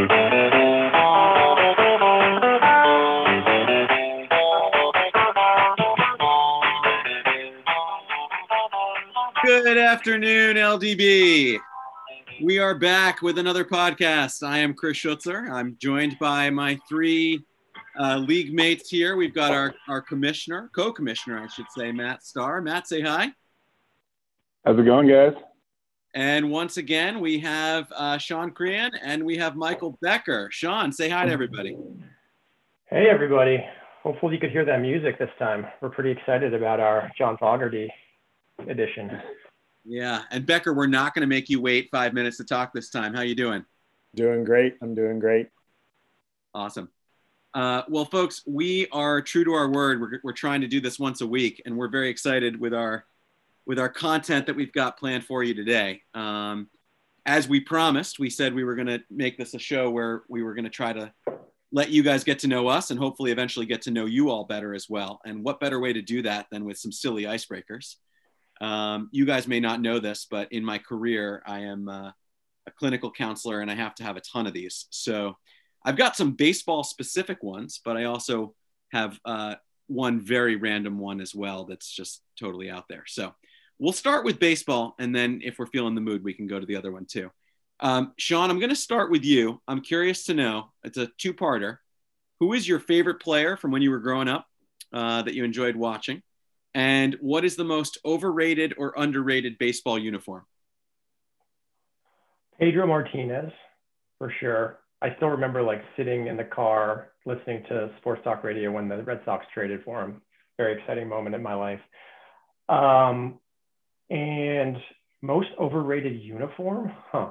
Good afternoon, LDB. We are back with another podcast. I am Chris Schutzer. I'm joined by my three uh, league mates here. We've got our, our commissioner, co commissioner, I should say, Matt Starr. Matt, say hi. How's it going, guys? And once again, we have uh, Sean Crean and we have Michael Becker. Sean, say hi to everybody. Hey, everybody. Hopefully, you could hear that music this time. We're pretty excited about our John Fogerty edition. Yeah, and Becker, we're not going to make you wait five minutes to talk this time. How you doing? Doing great. I'm doing great. Awesome. Uh, well, folks, we are true to our word. We're, we're trying to do this once a week, and we're very excited with our with our content that we've got planned for you today. Um, as we promised, we said we were going to make this a show where we were going to try to let you guys get to know us and hopefully eventually get to know you all better as well. And what better way to do that than with some silly icebreakers? Um, you guys may not know this, but in my career, I am uh, a clinical counselor and I have to have a ton of these. So I've got some baseball specific ones, but I also have uh, one very random one as well that's just totally out there. So we'll start with baseball. And then if we're feeling the mood, we can go to the other one too. Um, Sean, I'm going to start with you. I'm curious to know it's a two parter. Who is your favorite player from when you were growing up uh, that you enjoyed watching? And what is the most overrated or underrated baseball uniform? Pedro Martinez, for sure. I still remember like sitting in the car listening to sports talk radio when the Red Sox traded for him. Very exciting moment in my life. Um, and most overrated uniform, huh?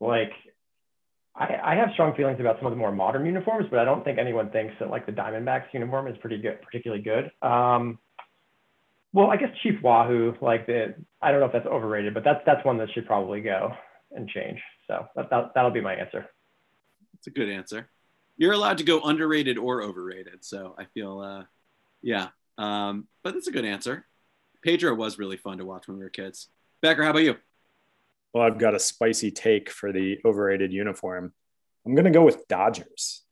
Like, I, I have strong feelings about some of the more modern uniforms, but I don't think anyone thinks that like the Diamondbacks uniform is pretty good, particularly good. Um, well, I guess Chief Wahoo, like the, I don't know if that's overrated, but that's that's one that should probably go and change. So that, that that'll be my answer. That's a good answer. You're allowed to go underrated or overrated, so I feel, uh, yeah. Um, but that's a good answer. Pedro was really fun to watch when we were kids. Becker, how about you? Well, I've got a spicy take for the overrated uniform. I'm going to go with Dodgers,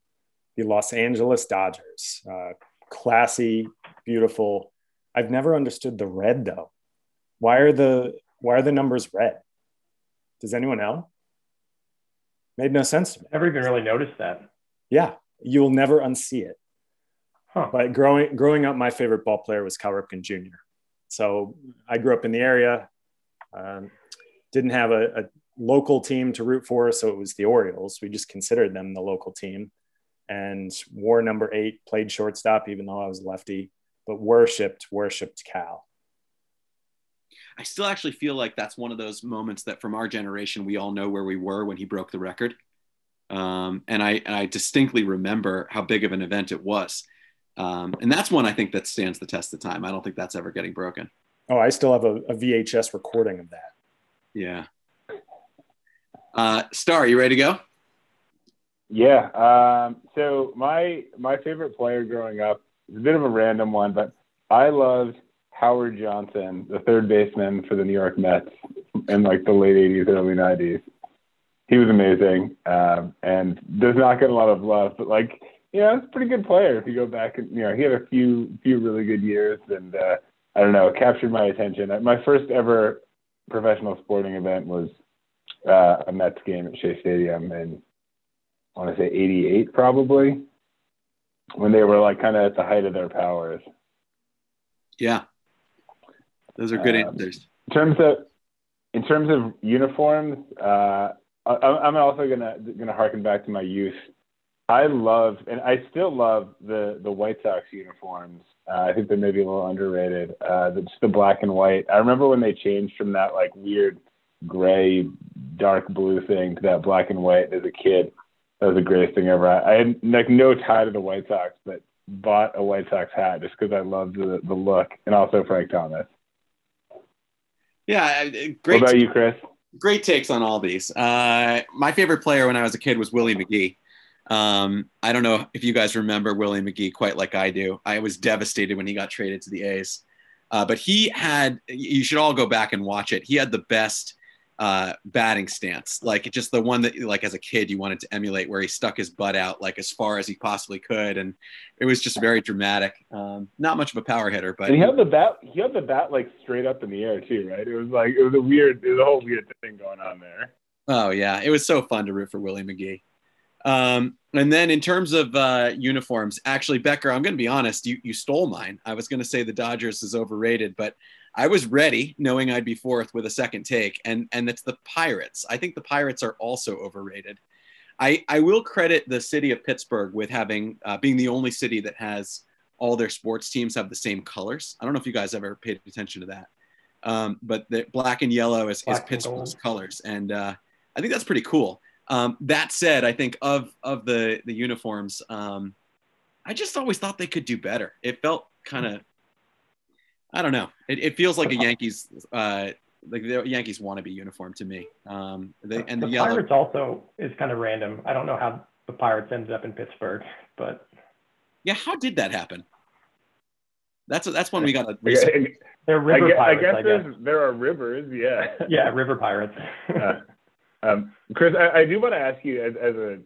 the Los Angeles Dodgers. Uh, classy, beautiful. I've never understood the red though. Why are the why are the numbers red? Does anyone know? Made no sense to me. Never even really noticed that. Yeah, you'll never unsee it. Huh. But growing growing up, my favorite ball player was Cal Ripken Jr. So I grew up in the area. Um, didn't have a, a, local team to root for, so it was the Orioles. We just considered them the local team, and wore number eight. Played shortstop, even though I was lefty, but worshipped worshipped Cal. I still actually feel like that's one of those moments that from our generation we all know where we were when he broke the record. Um, and I and I distinctly remember how big of an event it was. Um, and that's one I think that stands the test of time. I don't think that's ever getting broken. Oh, I still have a, a VHS recording of that. Yeah. Uh, Starr, are you ready to go? Yeah. Um, so my my favorite player growing up is a bit of a random one, but I loved Howard Johnson, the third baseman for the New York Mets in like the late '80s, early '90s. He was amazing um, and does not get a lot of love, but like you know, it's a pretty good player if you go back and you know he had a few few really good years and uh, I don't know, it captured my attention. My first ever professional sporting event was uh, a Mets game at Shea Stadium in I want to say '88 probably when they were like kind of at the height of their powers. Yeah, those are good Um, answers. In terms of in terms of uniforms, uh, I, I'm also gonna gonna harken back to my youth. I love and I still love the the White Sox uniforms. Uh, I think they're maybe a little underrated. Uh, the, just the black and white. I remember when they changed from that like weird gray, dark blue thing to that black and white as a kid. That was the greatest thing ever. I, I had like no tie to the White Sox, but bought a White Sox hat just because I loved the the look, and also Frank Thomas. Yeah, great. What about you, Chris? great takes on all these. Uh, my favorite player when I was a kid was Willie McGee. Um, I don't know if you guys remember Willie McGee quite like I do. I was devastated when he got traded to the A's. Uh, but he had, you should all go back and watch it. He had the best uh, batting stance, like just the one that like as a kid you wanted to emulate, where he stuck his butt out like as far as he possibly could, and it was just very dramatic. Um, not much of a power hitter, but and he had the bat. He had the bat like straight up in the air too, right? It was like it was a weird, it was a whole weird thing going on there. Oh yeah, it was so fun to root for Willie McGee. Um, and then in terms of uh, uniforms, actually, Becker, I'm going to be honest, you, you stole mine. I was going to say the Dodgers is overrated, but I was ready, knowing I'd be fourth with a second take, and and it's the Pirates. I think the Pirates are also overrated. I I will credit the city of Pittsburgh with having uh, being the only city that has all their sports teams have the same colors. I don't know if you guys ever paid attention to that, um, but the black and yellow is, is Pittsburgh's colors, and uh, I think that's pretty cool. Um, that said, I think of of the the uniforms, um, I just always thought they could do better. It felt kind of I don't know. It, it feels like a Yankees, uh, like the Yankees want to be uniform to me. Um, they, and the, the, the yellow. Pirates also is kind of random. I don't know how the Pirates ended up in Pittsburgh, but yeah, how did that happen? That's that's when we got a. They're river I guess, pirates. I guess, I guess. there are rivers. Yeah. Yeah, river pirates. Um, Chris, I, I do want to ask you as, as a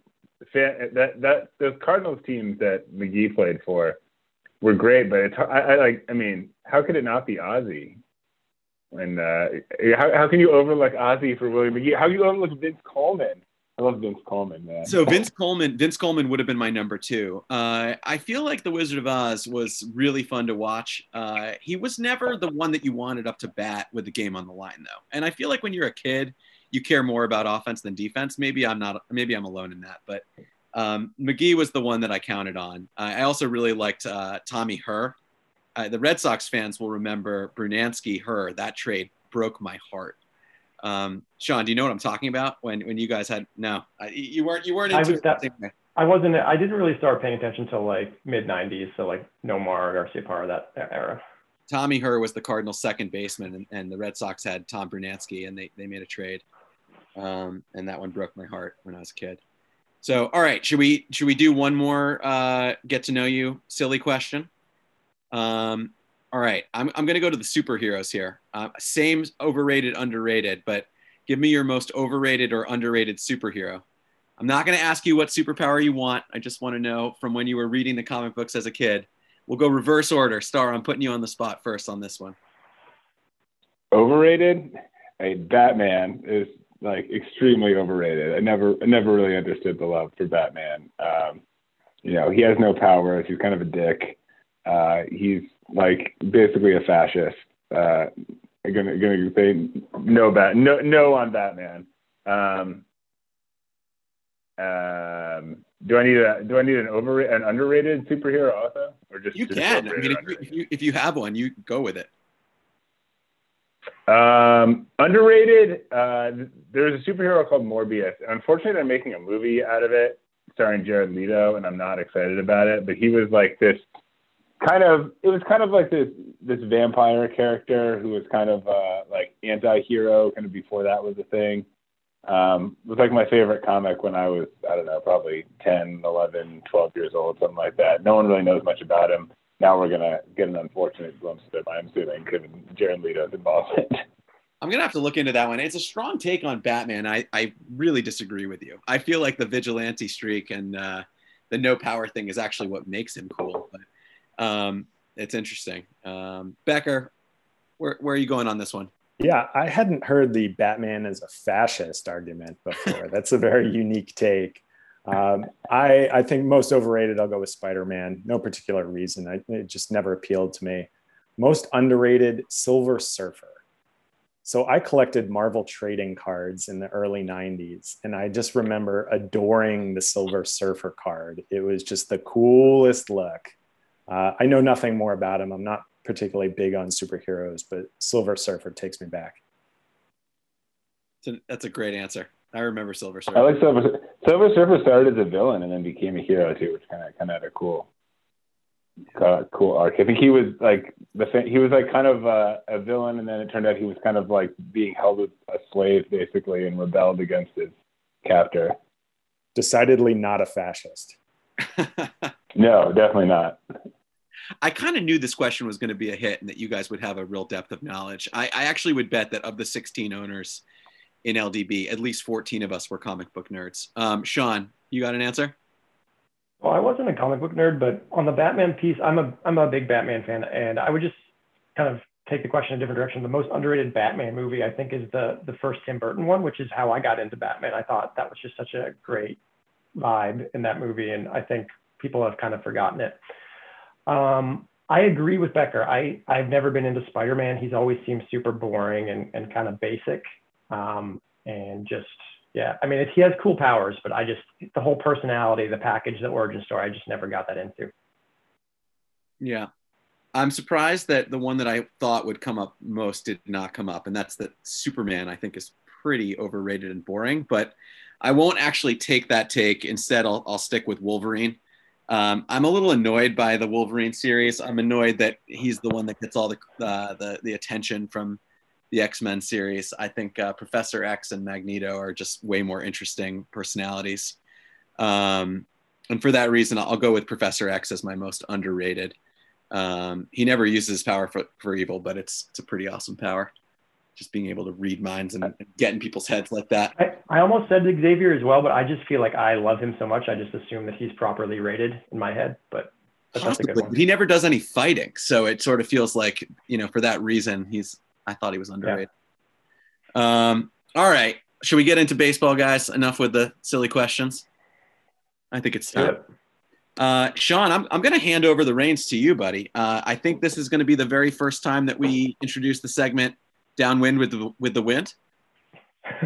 fan that that those Cardinals teams that McGee played for were great, but it's I, I like. I mean, how could it not be Ozzie? And uh, how how can you overlook Ozzie for William McGee? How can you overlook Vince Coleman? I love Vince Coleman, man. So Vince Coleman, Vince Coleman would have been my number two. Uh, I feel like The Wizard of Oz was really fun to watch. Uh, he was never the one that you wanted up to bat with the game on the line, though. And I feel like when you're a kid, you care more about offense than defense. Maybe I'm not. Maybe I'm alone in that, but um, McGee was the one that I counted on. I also really liked uh, Tommy Herr. Uh, the Red Sox fans will remember Brunansky Herr. That trade broke my heart. Um, Sean, do you know what I'm talking about? When when you guys had no, you weren't you weren't into I was that, I wasn't. I didn't really start paying attention until like mid '90s. So like Nomar, Garciaparra, that era. Tommy Herr was the Cardinals' second baseman, and, and the Red Sox had Tom Brunansky, and they, they made a trade. Um, and that one broke my heart when I was a kid. So, all right, should we should we do one more uh, get to know you silly question? Um, all right, I'm I'm gonna go to the superheroes here. Uh, same overrated, underrated, but give me your most overrated or underrated superhero. I'm not gonna ask you what superpower you want. I just want to know from when you were reading the comic books as a kid. We'll go reverse order. Starr, I'm putting you on the spot first on this one. Overrated. A Batman is like extremely overrated. I never I never really understood the love for Batman. Um, you know, he has no powers. He's kind of a dick. Uh, he's like basically a fascist. Uh, I'm gonna gonna say no bat no no on Batman. Um, um, do I need a do I need an over an underrated superhero also, or just you just can? I mean, if you, if you if you have one, you go with it. Um, underrated. Uh, there's a superhero called Morbius. Unfortunately, they're making a movie out of it starring Jared Leto, and I'm not excited about it. But he was like this kind of. It was kind of like this this vampire character who was kind of uh, like anti-hero, kind of before that was a thing. Um, it was like my favorite comic when I was, I don't know, probably 10, 11, 12 years old, something like that. No one really knows much about him now we're gonna get an unfortunate glimpse of it. I'm assuming given Jared Leto's involvement. I'm gonna have to look into that one. It's a strong take on Batman. I, I really disagree with you. I feel like the vigilante streak and uh, the no power thing is actually what makes him cool. But um, it's interesting. Um, Becker, where, where are you going on this one? Yeah, I hadn't heard the Batman as a fascist argument before. That's a very unique take. Um, I, I think most overrated, I'll go with Spider Man. No particular reason. I, it just never appealed to me. Most underrated, Silver Surfer. So I collected Marvel trading cards in the early 90s, and I just remember adoring the Silver Surfer card. It was just the coolest look. Uh, I know nothing more about him. I'm not particularly big on superheroes, but Silver Surfer takes me back. That's a great answer. I remember Silver Surfer. I like Silver. Silver Surfer started as a villain and then became a hero too, which kind of kind of had a cool, uh, cool arc. I think he was like the he was like kind of uh, a villain, and then it turned out he was kind of like being held as a slave basically, and rebelled against his captor. Decidedly not a fascist. no, definitely not. I kind of knew this question was going to be a hit and that you guys would have a real depth of knowledge. I, I actually would bet that of the 16 owners, in LDB. At least 14 of us were comic book nerds. Um, Sean, you got an answer? Well, I wasn't a comic book nerd, but on the Batman piece, I'm a I'm a big Batman fan, and I would just kind of take the question in a different direction. The most underrated Batman movie, I think, is the the first Tim Burton one, which is how I got into Batman. I thought that was just such a great vibe in that movie, and I think people have kind of forgotten it. Um, I agree with Becker. I I've never been into Spider-Man. He's always seemed super boring and and kind of basic, um, and just yeah. I mean, he has cool powers, but I just the whole personality, the package, the origin story, I just never got that into. Yeah, I'm surprised that the one that I thought would come up most did not come up, and that's that Superman. I think is pretty overrated and boring, but I won't actually take that take. Instead, I'll, I'll stick with Wolverine. Um, I'm a little annoyed by the Wolverine series. I'm annoyed that he's the one that gets all the uh, the, the attention from the X Men series. I think uh, Professor X and Magneto are just way more interesting personalities, um, and for that reason, I'll go with Professor X as my most underrated. Um, he never uses his power for, for evil, but it's it's a pretty awesome power. Just being able to read minds and, and get in people's heads like that. I, I almost said Xavier as well, but I just feel like I love him so much. I just assume that he's properly rated in my head. But, but Possibly, but he never does any fighting, so it sort of feels like you know for that reason he's. I thought he was underrated. Yeah. Um, all right, should we get into baseball, guys? Enough with the silly questions. I think it's time. Yep. Uh, Sean, I'm, I'm going to hand over the reins to you, buddy. Uh, I think this is going to be the very first time that we introduce the segment "Downwind with the with the Wind."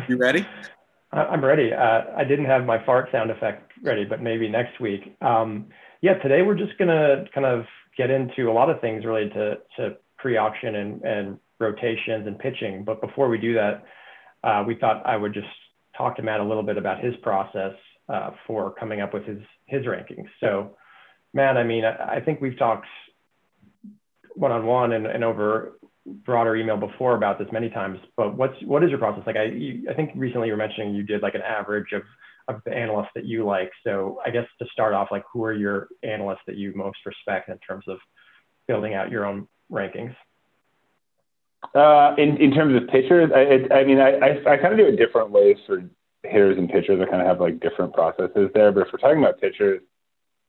You ready? I'm ready. Uh, I didn't have my fart sound effect ready, but maybe next week. Um, yeah, today we're just going to kind of get into a lot of things related to, to pre-auction and, and rotations and pitching. But before we do that, uh, we thought I would just talk to Matt a little bit about his process uh, for coming up with his his rankings. So, Matt, I mean, I, I think we've talked one on one and over broader email before about this many times. But what's what is your process like? I you, I think recently you were mentioning you did like an average of of the analysts that you like. So I guess to start off, like who are your analysts that you most respect in terms of building out your own rankings? Uh, in in terms of pitchers, I, I mean, I, I, I kind of do it different ways for hitters and pitchers. I kind of have like different processes there. But if we're talking about pitchers,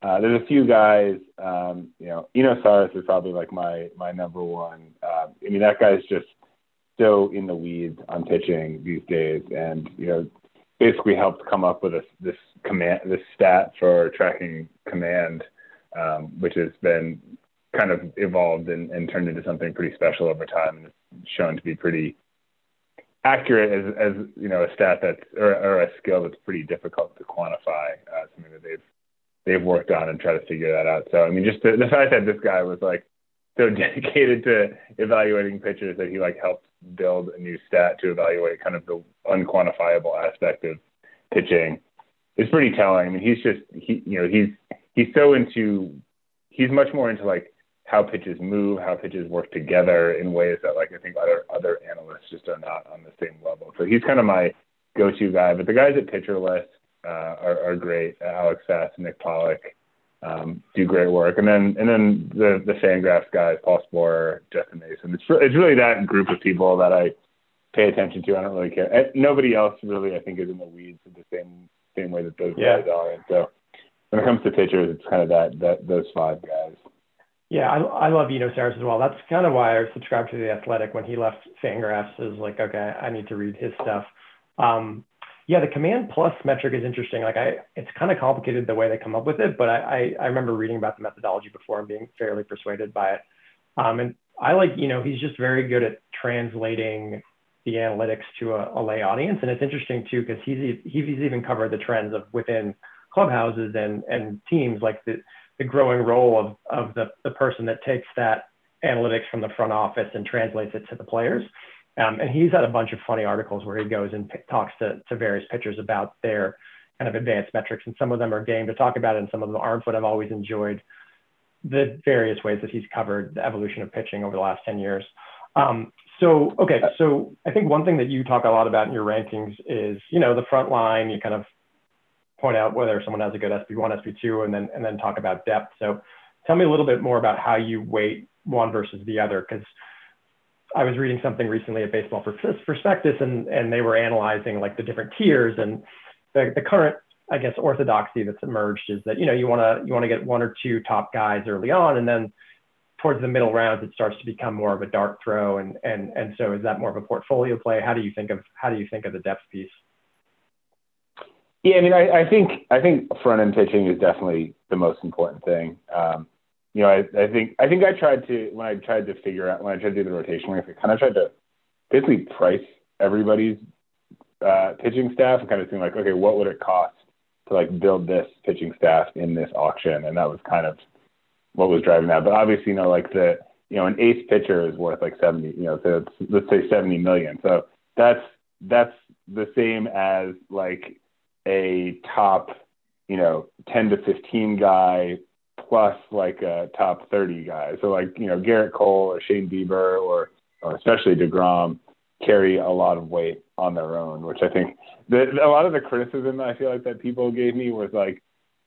uh, there's a few guys. Um, you know, Eno Sarris is probably like my my number one. Uh, I mean, that guy's just so in the weeds on pitching these days, and you know, basically helped come up with a, this command, this stat for tracking command, um, which has been kind of evolved and, and turned into something pretty special over time, and it's shown to be pretty accurate as, as you know a stat that's or, or a skill that's pretty difficult to quantify. Uh, something that they've they've worked on and try to figure that out. So I mean, just the, the fact that this guy was like so dedicated to evaluating pitchers that he like helped build a new stat to evaluate kind of the unquantifiable aspect of pitching is pretty telling. I mean, he's just he you know he's he's so into he's much more into like how pitches move, how pitches work together in ways that like I think other other analysts just are not on the same level. So he's kind of my go-to guy. But the guys at Pitcher List uh, are, are great. Alex Fast, Nick Pollack um, do great work, and then and then the the Fangraphs guys, Paul Sporer, Justin Mason. It's it's really that group of people that I pay attention to. I don't really care. And nobody else really, I think, is in the weeds in the same same way that those yeah. guys are. And so when it comes to pitchers, it's kind of that that those five guys. Yeah, I, I love Eno Sarris as well. That's kind of why I subscribed to the Athletic when he left Fangraphs. Is like, okay, I need to read his stuff. Um, yeah, the command plus metric is interesting. Like, I it's kind of complicated the way they come up with it, but I, I, I remember reading about the methodology before and being fairly persuaded by it. Um, and I like, you know, he's just very good at translating the analytics to a, a lay audience, and it's interesting too because he's he's even covered the trends of within clubhouses and and teams like the the growing role of, of the, the person that takes that analytics from the front office and translates it to the players. Um, and he's had a bunch of funny articles where he goes and p- talks to, to various pitchers about their kind of advanced metrics. And some of them are game to talk about and some of them aren't. But I've always enjoyed the various ways that he's covered the evolution of pitching over the last 10 years. Um, so, okay, so I think one thing that you talk a lot about in your rankings is, you know, the front line, you kind of point out whether someone has a good SP1, SP2, and then and then talk about depth. So tell me a little bit more about how you weight one versus the other, because I was reading something recently at Baseball Prospectus, and and they were analyzing like the different tiers and the, the current I guess orthodoxy that's emerged is that you know you want to you want to get one or two top guys early on, and then towards the middle rounds it starts to become more of a dart throw. And and and so is that more of a portfolio play? How do you think of how do you think of the depth piece? Yeah, I mean, I, I think I think front end pitching is definitely the most important thing. Um, you know, I, I think I think I tried to when I tried to figure out when I tried to do the rotation, I kind of tried to basically price everybody's uh, pitching staff and kind of seeing like, okay, what would it cost to like build this pitching staff in this auction? And that was kind of what was driving that. But obviously, you know, like the you know, an ace pitcher is worth like seventy, you know, so let's say seventy million. So that's that's the same as like a top, you know, 10 to 15 guy plus like a top 30 guy. So like, you know, Gerrit Cole or Shane Bieber or, or especially DeGrom carry a lot of weight on their own, which I think the, a lot of the criticism I feel like that people gave me was like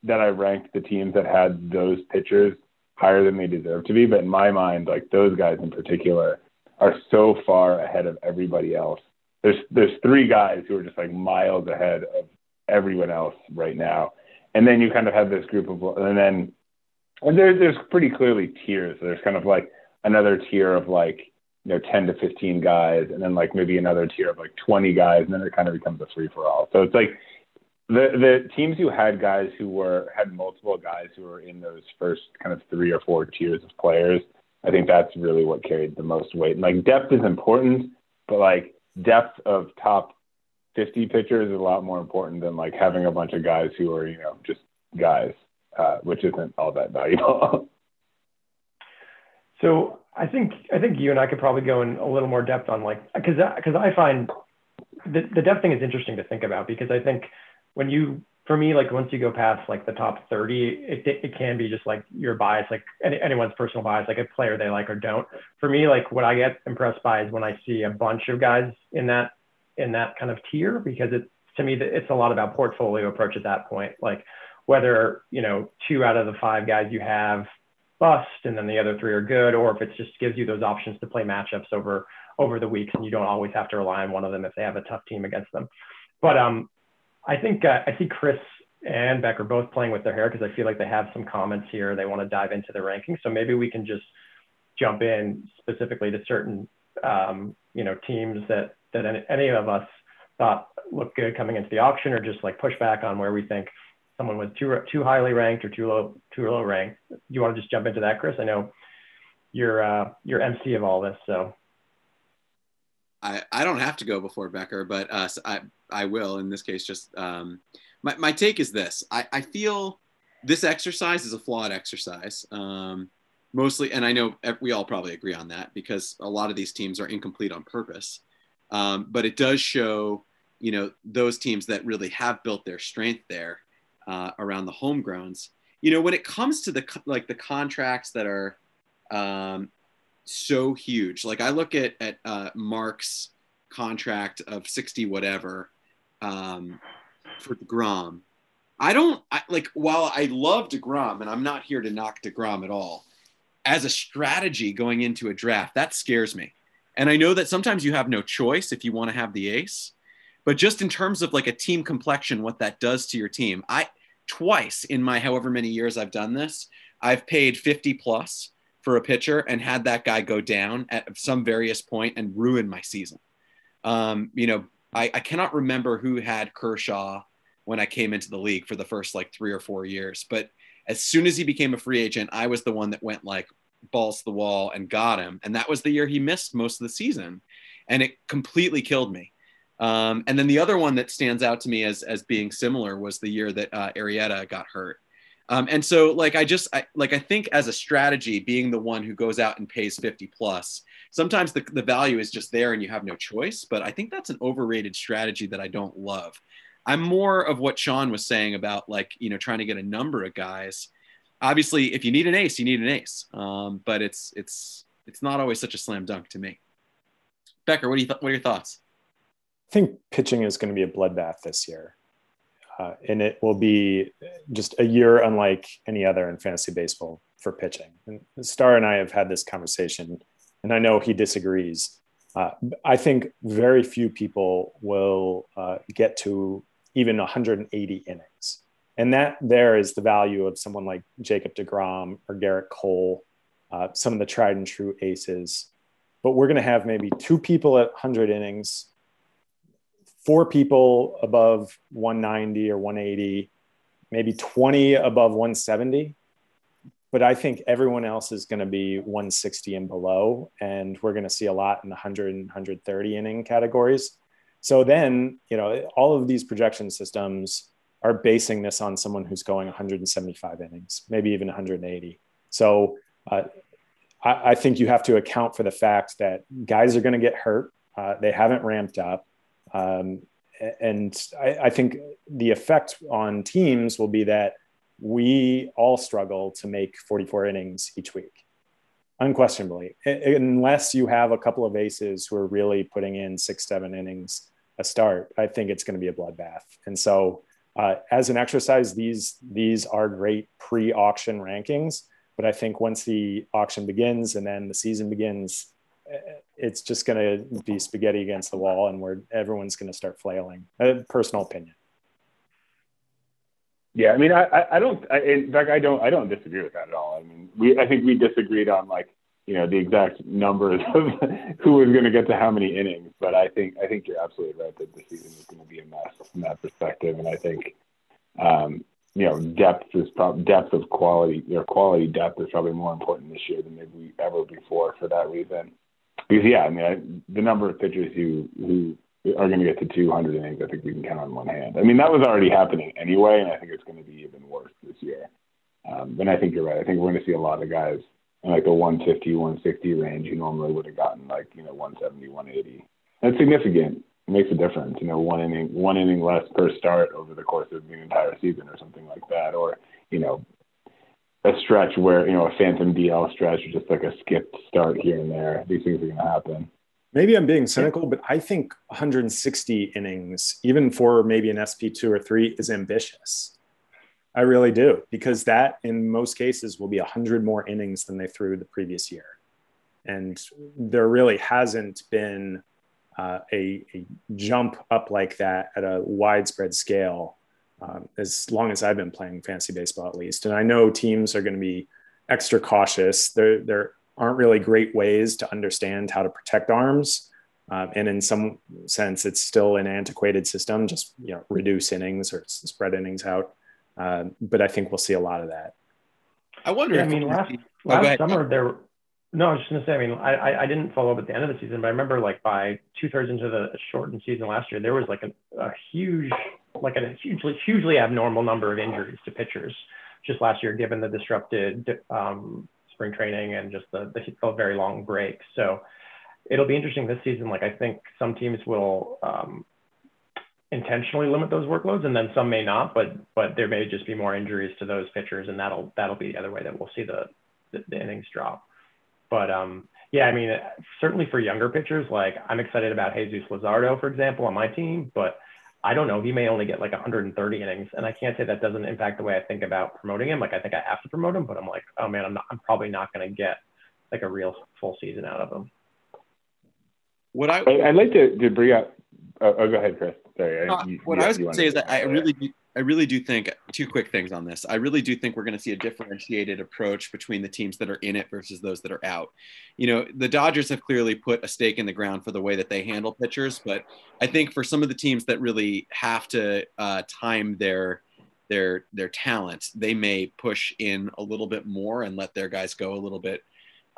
that I ranked the teams that had those pitchers higher than they deserve to be. But in my mind, like those guys in particular are so far ahead of everybody else. There's there's three guys who are just like miles ahead of everyone else right now. And then you kind of have this group of, and then and there, there's pretty clearly tiers. There's kind of like another tier of like, you know, 10 to 15 guys, and then like maybe another tier of like 20 guys, and then it kind of becomes a free for all. So it's like the the teams who had guys who were had multiple guys who were in those first kind of three or four tiers of players. I think that's really what carried the most weight. And like depth is important, but like depth of top 50 pitchers is a lot more important than like having a bunch of guys who are, you know, just guys, uh, which isn't all that valuable. so I think, I think you and I could probably go in a little more depth on like, cause, cause I find the, the depth thing is interesting to think about because I think when you, for me, like once you go past like the top 30, it, it can be just like your bias, like any, anyone's personal bias, like a player they like or don't. For me, like what I get impressed by is when I see a bunch of guys in that in that kind of tier because it's to me it's a lot about portfolio approach at that point. Like whether you know two out of the five guys you have bust and then the other three are good or if it just gives you those options to play matchups over over the weeks and you don't always have to rely on one of them if they have a tough team against them. But um i think uh, i see chris and becker both playing with their hair because i feel like they have some comments here. They want to dive into the rankings. So maybe we can just jump in specifically to certain um, you know teams that that any, of us thought looked good coming into the auction, or just like push back on where we think someone was too too highly ranked or too low too low ranked. Do you want to just jump into that, Chris? I know you're uh, you're MC of all this, so. I, I don't have to go before Becker, but uh, I, I will in this case. Just um, my, my take is this I, I feel this exercise is a flawed exercise. Um, mostly, and I know we all probably agree on that because a lot of these teams are incomplete on purpose. Um, but it does show, you know, those teams that really have built their strength there uh, around the homegrowns. You know, when it comes to the like the contracts that are um, so huge, like I look at at uh, Mark's contract of sixty whatever um, for Degrom. I don't I, like. While I love Degrom, and I'm not here to knock Degrom at all, as a strategy going into a draft, that scares me and I know that sometimes you have no choice if you want to have the ace, but just in terms of like a team complexion, what that does to your team, I twice in my however many years I've done this, I've paid 50 plus for a pitcher and had that guy go down at some various point and ruin my season. Um, you know, I, I cannot remember who had Kershaw when I came into the league for the first like three or four years, but as soon as he became a free agent, I was the one that went like balls to the wall and got him. And that was the year he missed most of the season. And it completely killed me. Um, and then the other one that stands out to me as, as being similar was the year that uh, Arrieta got hurt. Um, and so like I just I, like I think as a strategy, being the one who goes out and pays 50 plus, sometimes the, the value is just there and you have no choice. But I think that's an overrated strategy that I don't love. I'm more of what Sean was saying about like, you know, trying to get a number of guys obviously, if you need an ace, you need an ace. Um, but it's it's it's not always such a slam dunk to me. Becker, what do you th- what are your thoughts? I think pitching is going to be a bloodbath this year, uh, and it will be just a year unlike any other in fantasy baseball for pitching. And Starr and I have had this conversation and I know he disagrees. Uh, I think very few people will uh, get to even 180 innings. And that there is the value of someone like Jacob DeGrom or Gerrit Cole, uh, some of the tried and true aces. But we're going to have maybe two people at 100 innings, four people above 190 or 180, maybe 20 above 170 but I think everyone else is going to be 160 and below, and we're going to see a lot in the 100 and 130 inning categories. So then, you know, all of these projection systems are basing this on someone who's going 175 innings, maybe even 180. So uh, I, I, think you have to account for the fact that guys are going to get hurt. Uh, they haven't ramped up. Um, and I, I think the effect on teams will be that we all struggle to make 44 innings each week unquestionably unless you have a couple of aces who are really putting in six seven innings a start i think it's going to be a bloodbath and so uh, as an exercise these these are great pre-auction rankings but i think once the auction begins and then the season begins eh, it's just going to be spaghetti against the wall and where everyone's going to start flailing a personal opinion yeah, I mean, I, I don't. I, in fact, I don't. I don't disagree with that at all. I mean, we. I think we disagreed on like you know the exact numbers of who was going to get to how many innings. But I think I think you're absolutely right that the season is going to be a mess from that perspective. And I think um, you know depth is probably depth of quality. Their quality depth is probably more important this year than maybe ever before for that reason. Because yeah, I mean, I, the number of pitchers who who are going to get to 200 innings, I think we can count on one hand. I mean, that was already happening anyway, and I think it's going to be even worse this year. Um, and I think you're right. I think we're going to see a lot of guys like a 150, 160 range you normally would have gotten like, you know, 170, 180. That's significant. It makes a difference. You know, one inning, one inning less per start over the course of the entire season or something like that. Or, you know, a stretch where, you know, a phantom DL stretch, or just like a skipped start here and there. These things are going to happen. Maybe I'm being cynical, but I think 160 innings, even for maybe an SP2 or three, is ambitious. I really do, because that in most cases will be 100 more innings than they threw the previous year. And there really hasn't been uh, a, a, jump up like that at a widespread scale um, as long as I've been playing fantasy baseball, at least. And I know teams are going to be extra cautious. They're, they're aren't really great ways to understand how to protect arms. Uh, and in some sense, it's still an antiquated system, just you know, reduce innings or spread innings out. Uh, but I think we'll see a lot of that. I wonder. Yeah, I mean, last, oh, last summer there. No, I was just gonna say. I mean, I, I didn't follow up at the end of the season, but I remember like by two thirds into the shortened season last year, there was like a, a huge, like a hugely hugely abnormal number of injuries to pitchers just last year, given the disrupted um, spring training and just the, the, very long break. So it'll be interesting this season. Like I think some teams will um, intentionally limit those workloads, and then some may not. But but there may just be more injuries to those pitchers, and that'll that'll be the other way that we'll see the the, the innings drop. But um, yeah, I mean certainly for younger pitchers, like I'm excited about Jesus Luzardo, for example, on my team, but I don't know. He may only get like 130 innings, and I can't say that doesn't impact the way I think about promoting him. Like I think I have to promote him, but I'm like, oh man, I'm not. I'm probably not going to get like a real full season out of him. What I I'd like to to bring up. Oh, oh go ahead, Chris. Sorry. Uh, you, what I was going to say is that I really I really do think two quick things on this. I really do think we're going to see a differentiated approach between the teams that are in it versus those that are out. You know, the Dodgers have clearly put a stake in the ground for the way that they handle pitchers, but I think for some of the teams that really have to uh, time their their their talent, they may push in a little bit more and let their guys go a little bit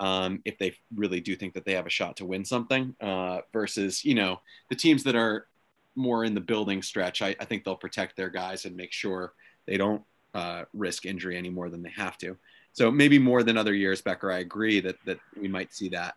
um, if they really do think that they have a shot to win something. Uh, versus, you know, the teams that are more in the building stretch, I, I think they'll protect their guys and make sure they don't uh, risk injury any more than they have to. So maybe more than other years, Becker. I agree that that we might see that.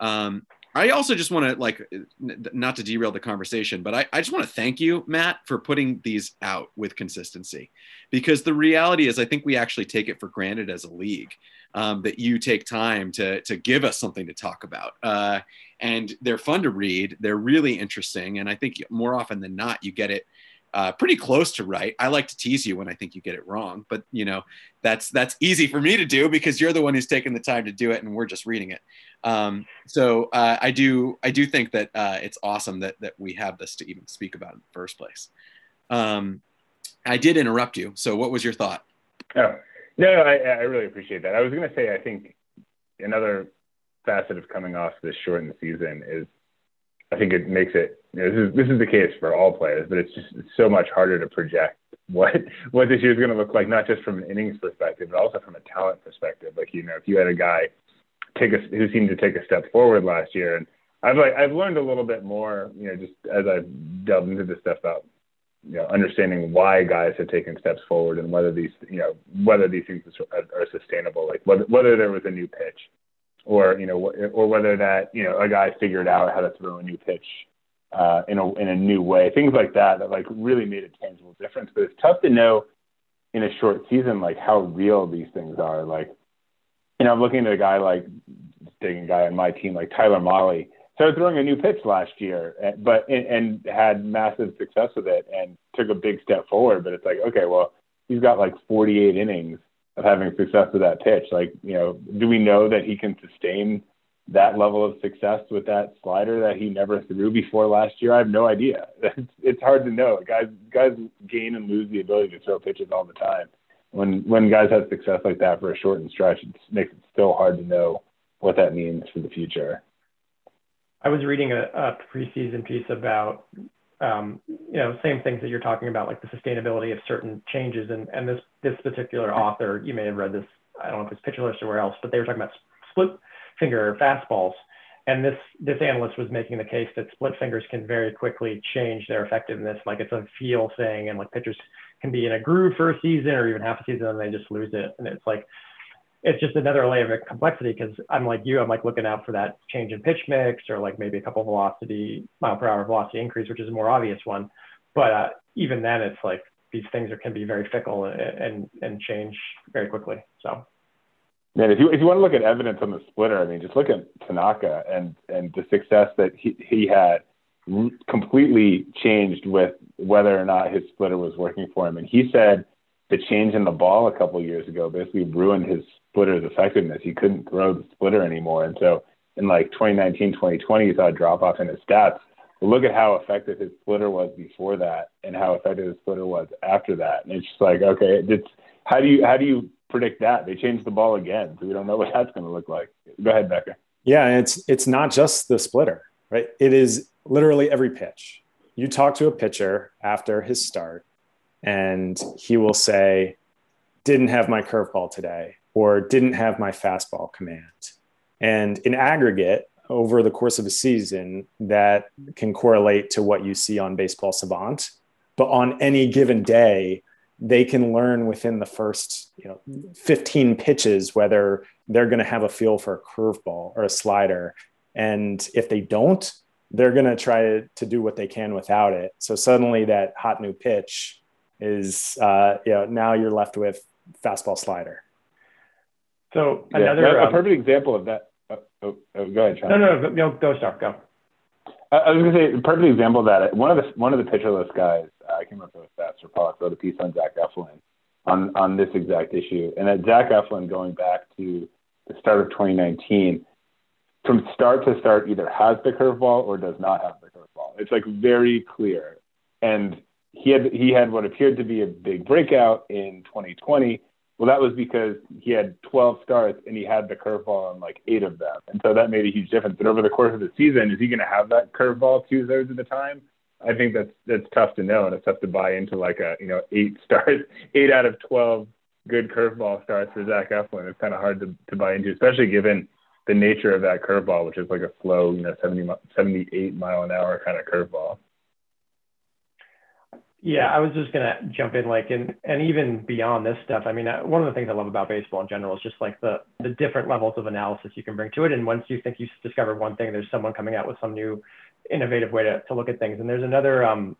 Um, I also just want to like not to derail the conversation, but I, I just want to thank you, Matt, for putting these out with consistency, because the reality is I think we actually take it for granted as a league um, that you take time to to give us something to talk about. Uh, and they're fun to read. They're really interesting, and I think more often than not, you get it uh, pretty close to right. I like to tease you when I think you get it wrong, but you know that's that's easy for me to do because you're the one who's taking the time to do it, and we're just reading it. Um, so uh, I do I do think that uh, it's awesome that that we have this to even speak about in the first place. Um, I did interrupt you. So what was your thought? Oh, no, I, I really appreciate that. I was going to say I think another facet of coming off this shortened season is I think it makes it. You know, this is this is the case for all players, but it's just so much harder to project what what this year is going to look like, not just from an innings perspective, but also from a talent perspective. Like you know, if you had a guy take a who seemed to take a step forward last year, and I've like I've learned a little bit more, you know, just as I've delved into this stuff about you know understanding why guys have taken steps forward and whether these you know whether these things are, are sustainable, like whether whether there was a new pitch or you know, or whether that you know a guy figured out how to throw a new pitch uh, in a in a new way, things like that that like really made a tangible difference. But it's tough to know in a short season like how real these things are. Like, you know, I'm looking at a guy like taking a guy on my team like Tyler Mahle started throwing a new pitch last year, eh, but and, and had massive success with it and took a big step forward. But it's like, okay, well, he's got like 48 innings of having success with that pitch. Like, you know, do we know that he can sustain that level of success with that slider that he never threw before last year? I have no idea. It's, it's hard to know. Guys, guys gain and lose the ability to throw pitches all the time. When when guys have success like that for a shortened stretch, it makes it still hard to know what that means for the future. I was reading a, a preseason piece about um, you know, same things that you're talking about, like the sustainability of certain changes. And, and this, this particular author, you may have read this, I don't know if it's Pitcher or where else, but they were talking about split finger fastballs. And this, this analyst was making the case that split fingers can very quickly change their effectiveness. Like it's a feel thing and like pitchers can be in a groove for a season or even half a season and they just lose it. And it's like, it's just another layer of complexity because I'm like you, I'm like looking out for that change in pitch mix or like maybe a couple velocity, mile per hour velocity increase, which is a more obvious one. But uh, even then, it's like these things are, can be very fickle and, and, change very quickly. So. Man, if you if you want to look at evidence on the splitter, I mean, just look at Tanaka and and the success that he he had completely changed with whether or not his splitter was working for him. And he said the change in the ball a couple years ago basically ruined his splitter's effectiveness. He couldn't throw the splitter anymore. And so in like 2019, 2020, you saw a drop off in his stats. But look at how effective his splitter was before that and how effective his splitter was after that. And it's just like, okay, it's how do you how do you predict that? They changed the ball again. So we don't know what that's gonna look like. Go ahead, Becker. Yeah, it's it's not just the splitter, right? It is literally every pitch. You talk to a pitcher after his start, and he will say, Didn't have my curveball today or didn't have my fastball command. And in aggregate, over the course of a season, that can correlate to what you see on Baseball Savant. But on any given day, they can learn within the first you know 15 pitches whether they're going to have a feel for a curveball or a slider and if they don't they're going to try to do what they can without it so suddenly that hot new pitch is uh, you know now you're left with fastball slider so another yeah, a um, perfect example of that. Oh, oh, oh, go ahead, Sean. No, no, no, go, go, start, go. I was going to say a perfect example of that. One of the one of the pitcher list guys, uh, I came up with stats for Pollock wrote a piece on Zach Eflin on on this exact issue, and at Zach Eflin going back to the start of 2019, from start to start, either has the curveball or does not have the curveball. It's like very clear, and he had he had what appeared to be a big breakout in 2020 well, that was because he had 12 starts and he had the curveball on like eight of them. And so that made a huge difference. But over the course of the season, is he going to have that curveball two thirds of the time? I think that's that's tough to know, and it's tough to buy into like a you know eight starts, eight out of twelve good curveball starts for Zach Eflin. It's kind of hard to, to buy into, especially given the nature of that curveball, which is like a slow, you know, 70, 78 mile an hour kind of curveball. Yeah, I was just gonna jump in, like, and and even beyond this stuff. I mean, uh, one of the things I love about baseball in general is just like the the different levels of analysis you can bring to it. And once you think you discovered one thing, there's someone coming out with some new, innovative way to to look at things. And there's another um,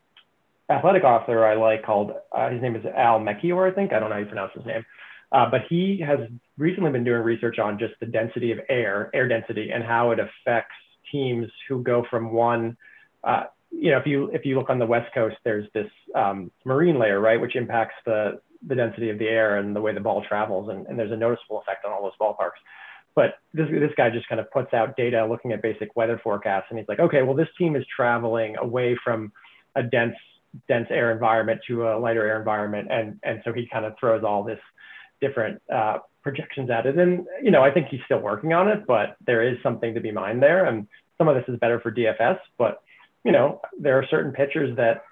athletic author I like called uh, his name is Al Melchior, I think. I don't know how you pronounce his name, uh, but he has recently been doing research on just the density of air, air density, and how it affects teams who go from one uh, you know, if you if you look on the west coast, there's this um, marine layer, right, which impacts the the density of the air and the way the ball travels, and, and there's a noticeable effect on all those ballparks. But this this guy just kind of puts out data looking at basic weather forecasts, and he's like, okay, well, this team is traveling away from a dense dense air environment to a lighter air environment, and and so he kind of throws all this different uh, projections at it. And you know, I think he's still working on it, but there is something to be mined there, and some of this is better for DFS, but you know, there are certain pitchers that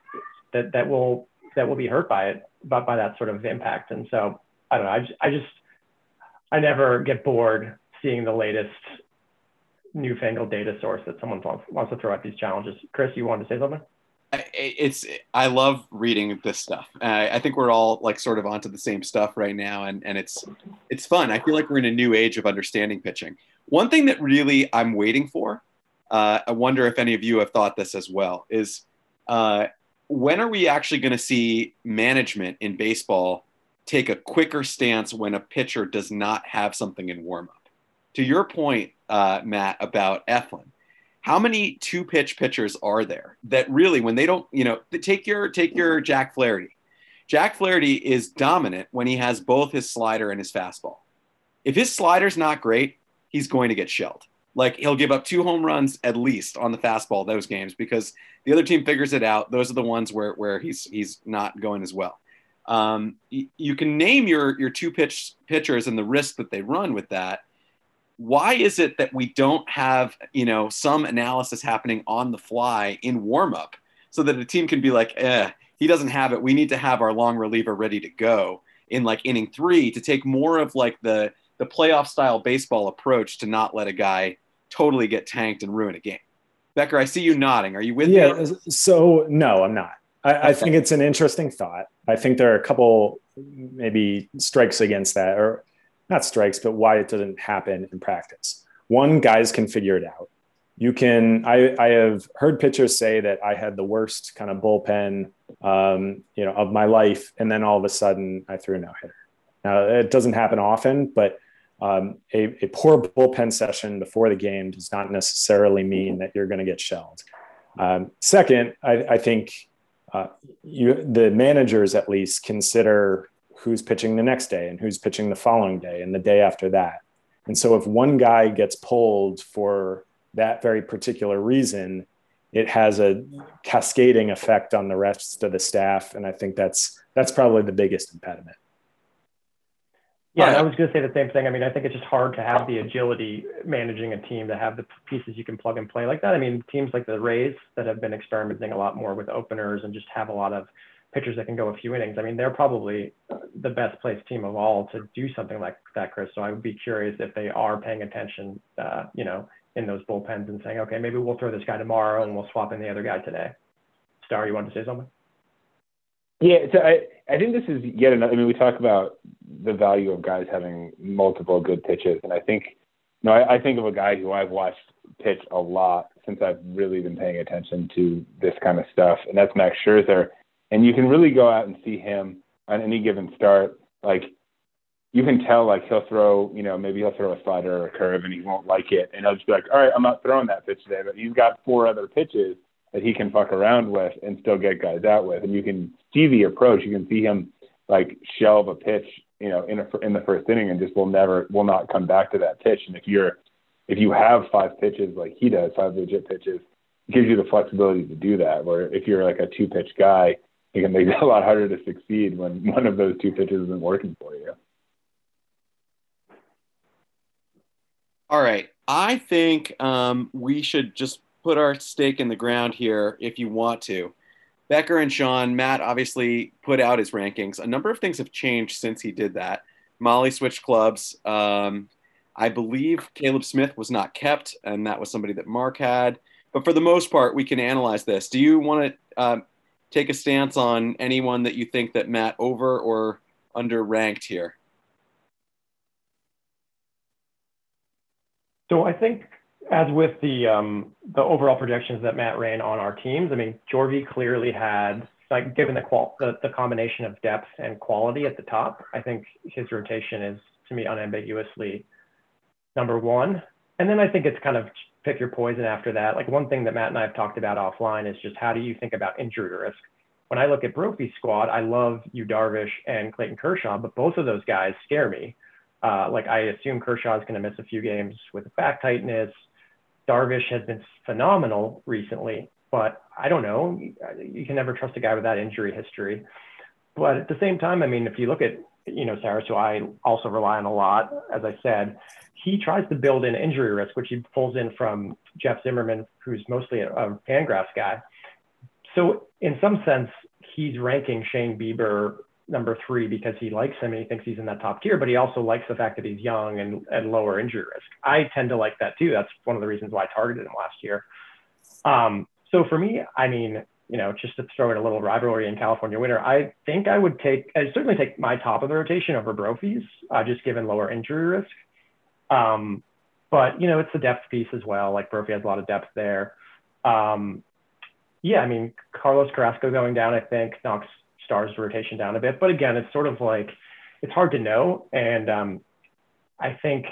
that that will that will be hurt by it, by, by that sort of impact. And so I don't know. I just, I just I never get bored seeing the latest newfangled data source that someone wants, wants to throw at these challenges. Chris, you wanted to say something? It's I love reading this stuff. Uh, I think we're all like sort of onto the same stuff right now, and and it's it's fun. I feel like we're in a new age of understanding pitching. One thing that really I'm waiting for uh, I wonder if any of you have thought this as well, is uh, when are we actually going to see management in baseball take a quicker stance when a pitcher does not have something in warmup? To your point, uh, Matt, about Eflin, how many two pitch pitchers are there that really, when they don't, you know, take your take your Jack Flaherty. Jack Flaherty is dominant when he has both his slider and his fastball. If his slider's not great, he's going to get shelled. Like he'll give up two home runs at least on the fastball those games because the other team figures it out. Those are the ones where where he's he's not going as well. Um, you can name your your two pitch pitchers and the risk that they run with that. Why is it that we don't have you know some analysis happening on the fly in warm up so that a team can be like, eh, he doesn't have it. We need to have our long reliever ready to go in like inning three to take more of like the the playoff style baseball approach to not let a guy totally get tanked and ruin a game. Becker, I see you nodding. Are you with yeah, me? Yeah. So no, I'm not. I, okay. I, think it's an interesting thought. I think there are a couple maybe strikes against that, or not strikes, but why it doesn't happen in practice. One, guys can figure it out. You can. I, I have heard pitchers say that I had the worst kind of bullpen, um, you know, of my life, and then all of a sudden I threw a no hitter. Now it doesn't happen often, but um, a, a, poor bullpen session before the game does not necessarily mean that you're going to get shelled. Um, second, I, I think uh, you, the managers at least consider who's pitching the next day and who's pitching the following day and the day after that. And so if one guy gets pulled for that very particular reason, it has a cascading effect on the rest of the staff. And I think that's that's probably the biggest impediment. Yeah, I was going to say the same thing. I mean, I think it's just hard to have the agility managing a team to have the pieces you can plug and play like that. I mean, teams like the Rays that have been experimenting a lot more with openers and just have a lot of pitchers that can go a few innings. I mean, they're probably the best placed team of all to do something like that, Chris. So I would be curious if they are paying attention, uh, you know, in those bullpens and saying, okay, maybe we'll throw this guy tomorrow and we'll swap in the other guy today. Starr, you want to say something? Yeah, so I, I think this is yet another. I mean, we talk about the value of guys having multiple good pitches, and I think, you know, I, I think of a guy who I've watched pitch a lot since I've really been paying attention to this kind of stuff, and that's Max Scherzer. And you can really go out and see him on any given start. Like you can tell, like he'll throw, you know, maybe he'll throw a slider or a curve, and he won't like it, and he'll just be like, "All right, I'm not throwing that pitch today." But he's got four other pitches that he can fuck around with and still get guys out with. And you can see the approach. You can see him like shelve a pitch, you know, in a, in the first inning and just will never will not come back to that pitch. And if you're if you have five pitches like he does, five legit pitches, it gives you the flexibility to do that. Where if you're like a two pitch guy, it can make it a lot harder to succeed when one of those two pitches isn't working for you. All right. I think um, we should just put our stake in the ground here if you want to. Becker and Sean, Matt obviously put out his rankings. A number of things have changed since he did that. Molly switched clubs. Um, I believe Caleb Smith was not kept, and that was somebody that Mark had. But for the most part, we can analyze this. Do you want to uh, take a stance on anyone that you think that Matt over or under ranked here? So I think as with the um, the overall projections that Matt ran on our teams, I mean, Jorvi clearly had like given the qual the, the combination of depth and quality at the top, I think his rotation is to me unambiguously number one. And then I think it's kind of pick your poison after that. Like one thing that Matt and I have talked about offline is just how do you think about injury risk? When I look at Brophy's squad, I love Yu Darvish and Clayton Kershaw, but both of those guys scare me. Uh, like I assume Kershaw is going to miss a few games with back tightness. Darvish has been phenomenal recently, but I don't know. You can never trust a guy with that injury history. But at the same time, I mean, if you look at you know Sarris, who I also rely on a lot, as I said, he tries to build in injury risk, which he pulls in from Jeff Zimmerman, who's mostly a, a Fangraphs guy. So in some sense, he's ranking Shane Bieber number three because he likes him and he thinks he's in that top tier, but he also likes the fact that he's young and, and lower injury risk. I tend to like that too. That's one of the reasons why I targeted him last year. Um, so for me, I mean, you know, just to throw in a little rivalry in California winter, I think I would take, I certainly take my top of the rotation over Brophy's, uh, just given lower injury risk. Um, but, you know, it's the depth piece as well. Like Brophy has a lot of depth there. Um, yeah, I mean, Carlos Carrasco going down, I think, knocks Star's rotation down a bit. But again, it's sort of like, it's hard to know. And um, I think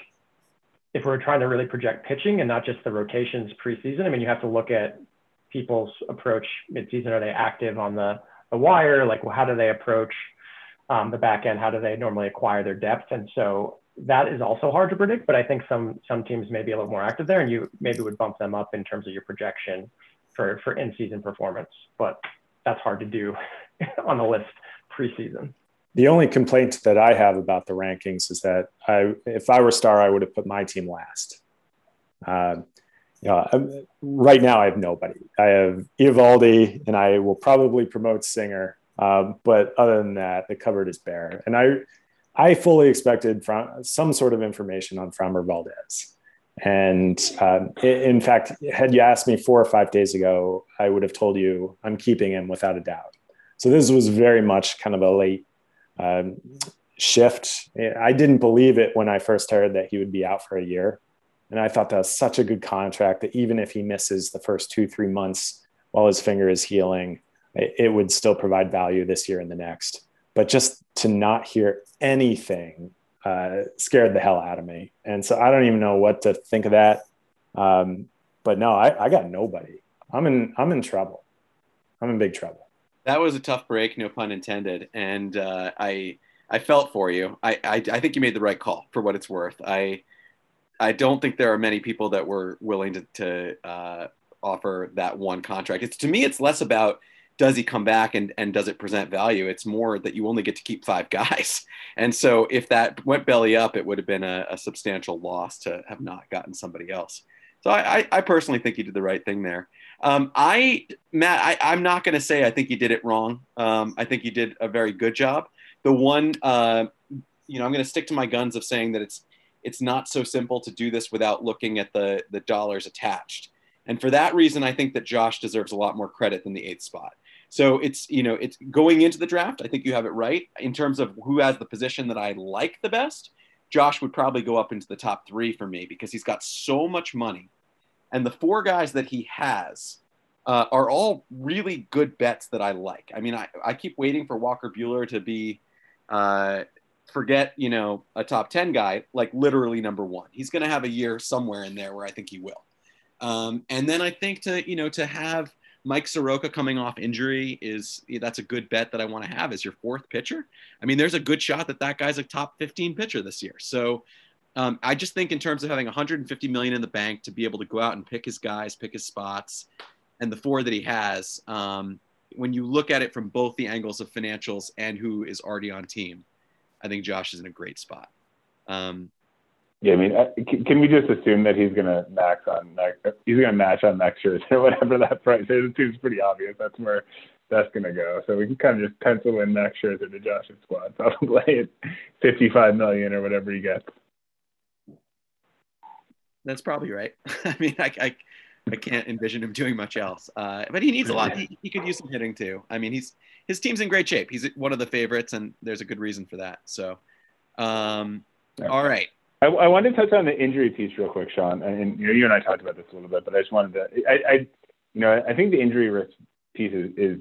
if we're trying to really project pitching and not just the rotations preseason, I mean, you have to look at people's approach midseason? Are they active on the, the wire? Like, well, how do they approach um, the back end? How do they normally acquire their depth? And so that is also hard to predict, but I think some some teams may be a little more active there, and you maybe would bump them up in terms of your projection for for in season performance. But that's hard to do on the list preseason. The only complaint that I have about the rankings is that I, if I were star, I would have put my team last. Uh, you know, right now I have nobody. I have Eovaldi, and I will probably promote Singer. Um, but other than that, the cupboard is bare. And I, I fully expected from some sort of information on Framber Valdez. And um, in fact, had you asked me four or five days ago, I would have told you I'm keeping him without a doubt. So this was very much kind of a late um, shift. I didn't believe it when I first heard that he would be out for a year. And I thought that was such a good contract that even if he misses the first two, three months while his finger is healing, it, would still provide value this year and the next. But just to not hear anything uh, scared the hell out of me. And so I don't even know what to think of that. Um, but no, I, I got nobody. I'm in, I'm in trouble. I'm in big trouble. That was a tough break, no pun intended. And uh, I, I felt for you. I, I, I think you made the right call for what it's worth. I, I don't think there are many people that were willing to, to uh, offer that one contract. It's to me, it's less about does he come back and, and does it present value? It's more that you only get to keep five guys. And so if that went belly up, it would have been a, a substantial loss to have not gotten somebody else. So I, I, personally think he did the right thing there. Um, I, Matt, I, am not going to say I think he did it wrong. Um, I think he did a very good job. The one, uh, you know, I'm going to stick to my guns of saying that it's it's not so simple to do this without looking at the, the dollars attached. And for that reason, I think that Josh deserves a lot more credit than the eighth spot. So it's, you know, it's going into the draft. I think you have it right in terms of who has the position that I like the best. Josh would probably go up into the top three for me because he's got so much money. And the four guys that he has uh, are all really good bets that I like. I mean, I, I keep waiting for Walker Buehler to be uh, forget, you know, a top 10 guy, like literally number one. He's going to have a year somewhere in there where I think he will. Um, and then I think to, you know, to have Mike Soroka coming off injury is that's a good bet that I want to have as your fourth pitcher. I mean, there's a good shot that that guy's a top 15 pitcher this year. So um, I just think in terms of having 150 million in the bank to be able to go out and pick his guys, pick his spots, and the four that he has, um, when you look at it from both the angles of financials and who is already on team, I think Josh is in a great spot. Um, yeah, I mean, uh, can we just assume that he's going to max on next? He's going to match on next year or whatever that price is. It seems pretty obvious. That's where that's going to go. So we can kind of just pencil in next year to Josh's squad, probably at 55 million or whatever he gets. That's probably right. I mean, I, I, I can't envision him doing much else. Uh, but he needs a lot. He, he, could use some hitting too. I mean, he's his team's in great shape. He's one of the favorites, and there's a good reason for that. So, um, all right. I, I wanted to touch on the injury piece real quick, Sean. And you know, you and I talked about this a little bit, but I just wanted to. I, I you know, I think the injury risk piece is, is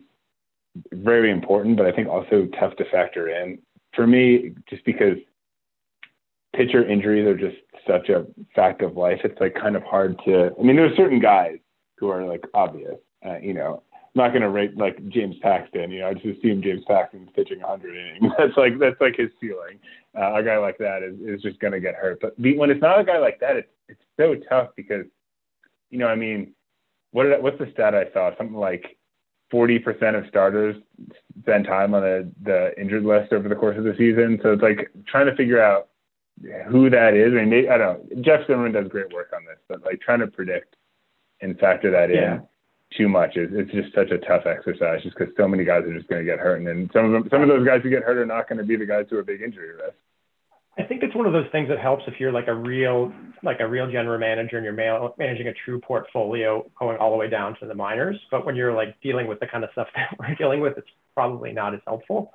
very important, but I think also tough to factor in for me, just because pitcher injuries are just such a fact of life. It's like kind of hard to. I mean, there's certain guys who are like obvious. Uh, you know, I'm not going to rate like James Paxton. You know, I just assume James Paxton's pitching 100 innings. That's like that's like his ceiling. Uh, a guy like that is, is just going to get hurt. But when it's not a guy like that, it's it's so tough because, you know, I mean, what did I, what's the stat I saw? Something like 40% of starters spend time on the, the injured list over the course of the season. So it's like trying to figure out who that is. I mean, I don't know. Jeff Zimmerman does great work on this, but like trying to predict and factor that yeah. in too much is it's just such a tough exercise just because so many guys are just going to get hurt. And then some of them, some of those guys who get hurt are not going to be the guys who are big injury risk. I think it's one of those things that helps if you're like a real like a real general manager and you're managing a true portfolio going all the way down to the minors. But when you're like dealing with the kind of stuff that we're dealing with, it's probably not as helpful.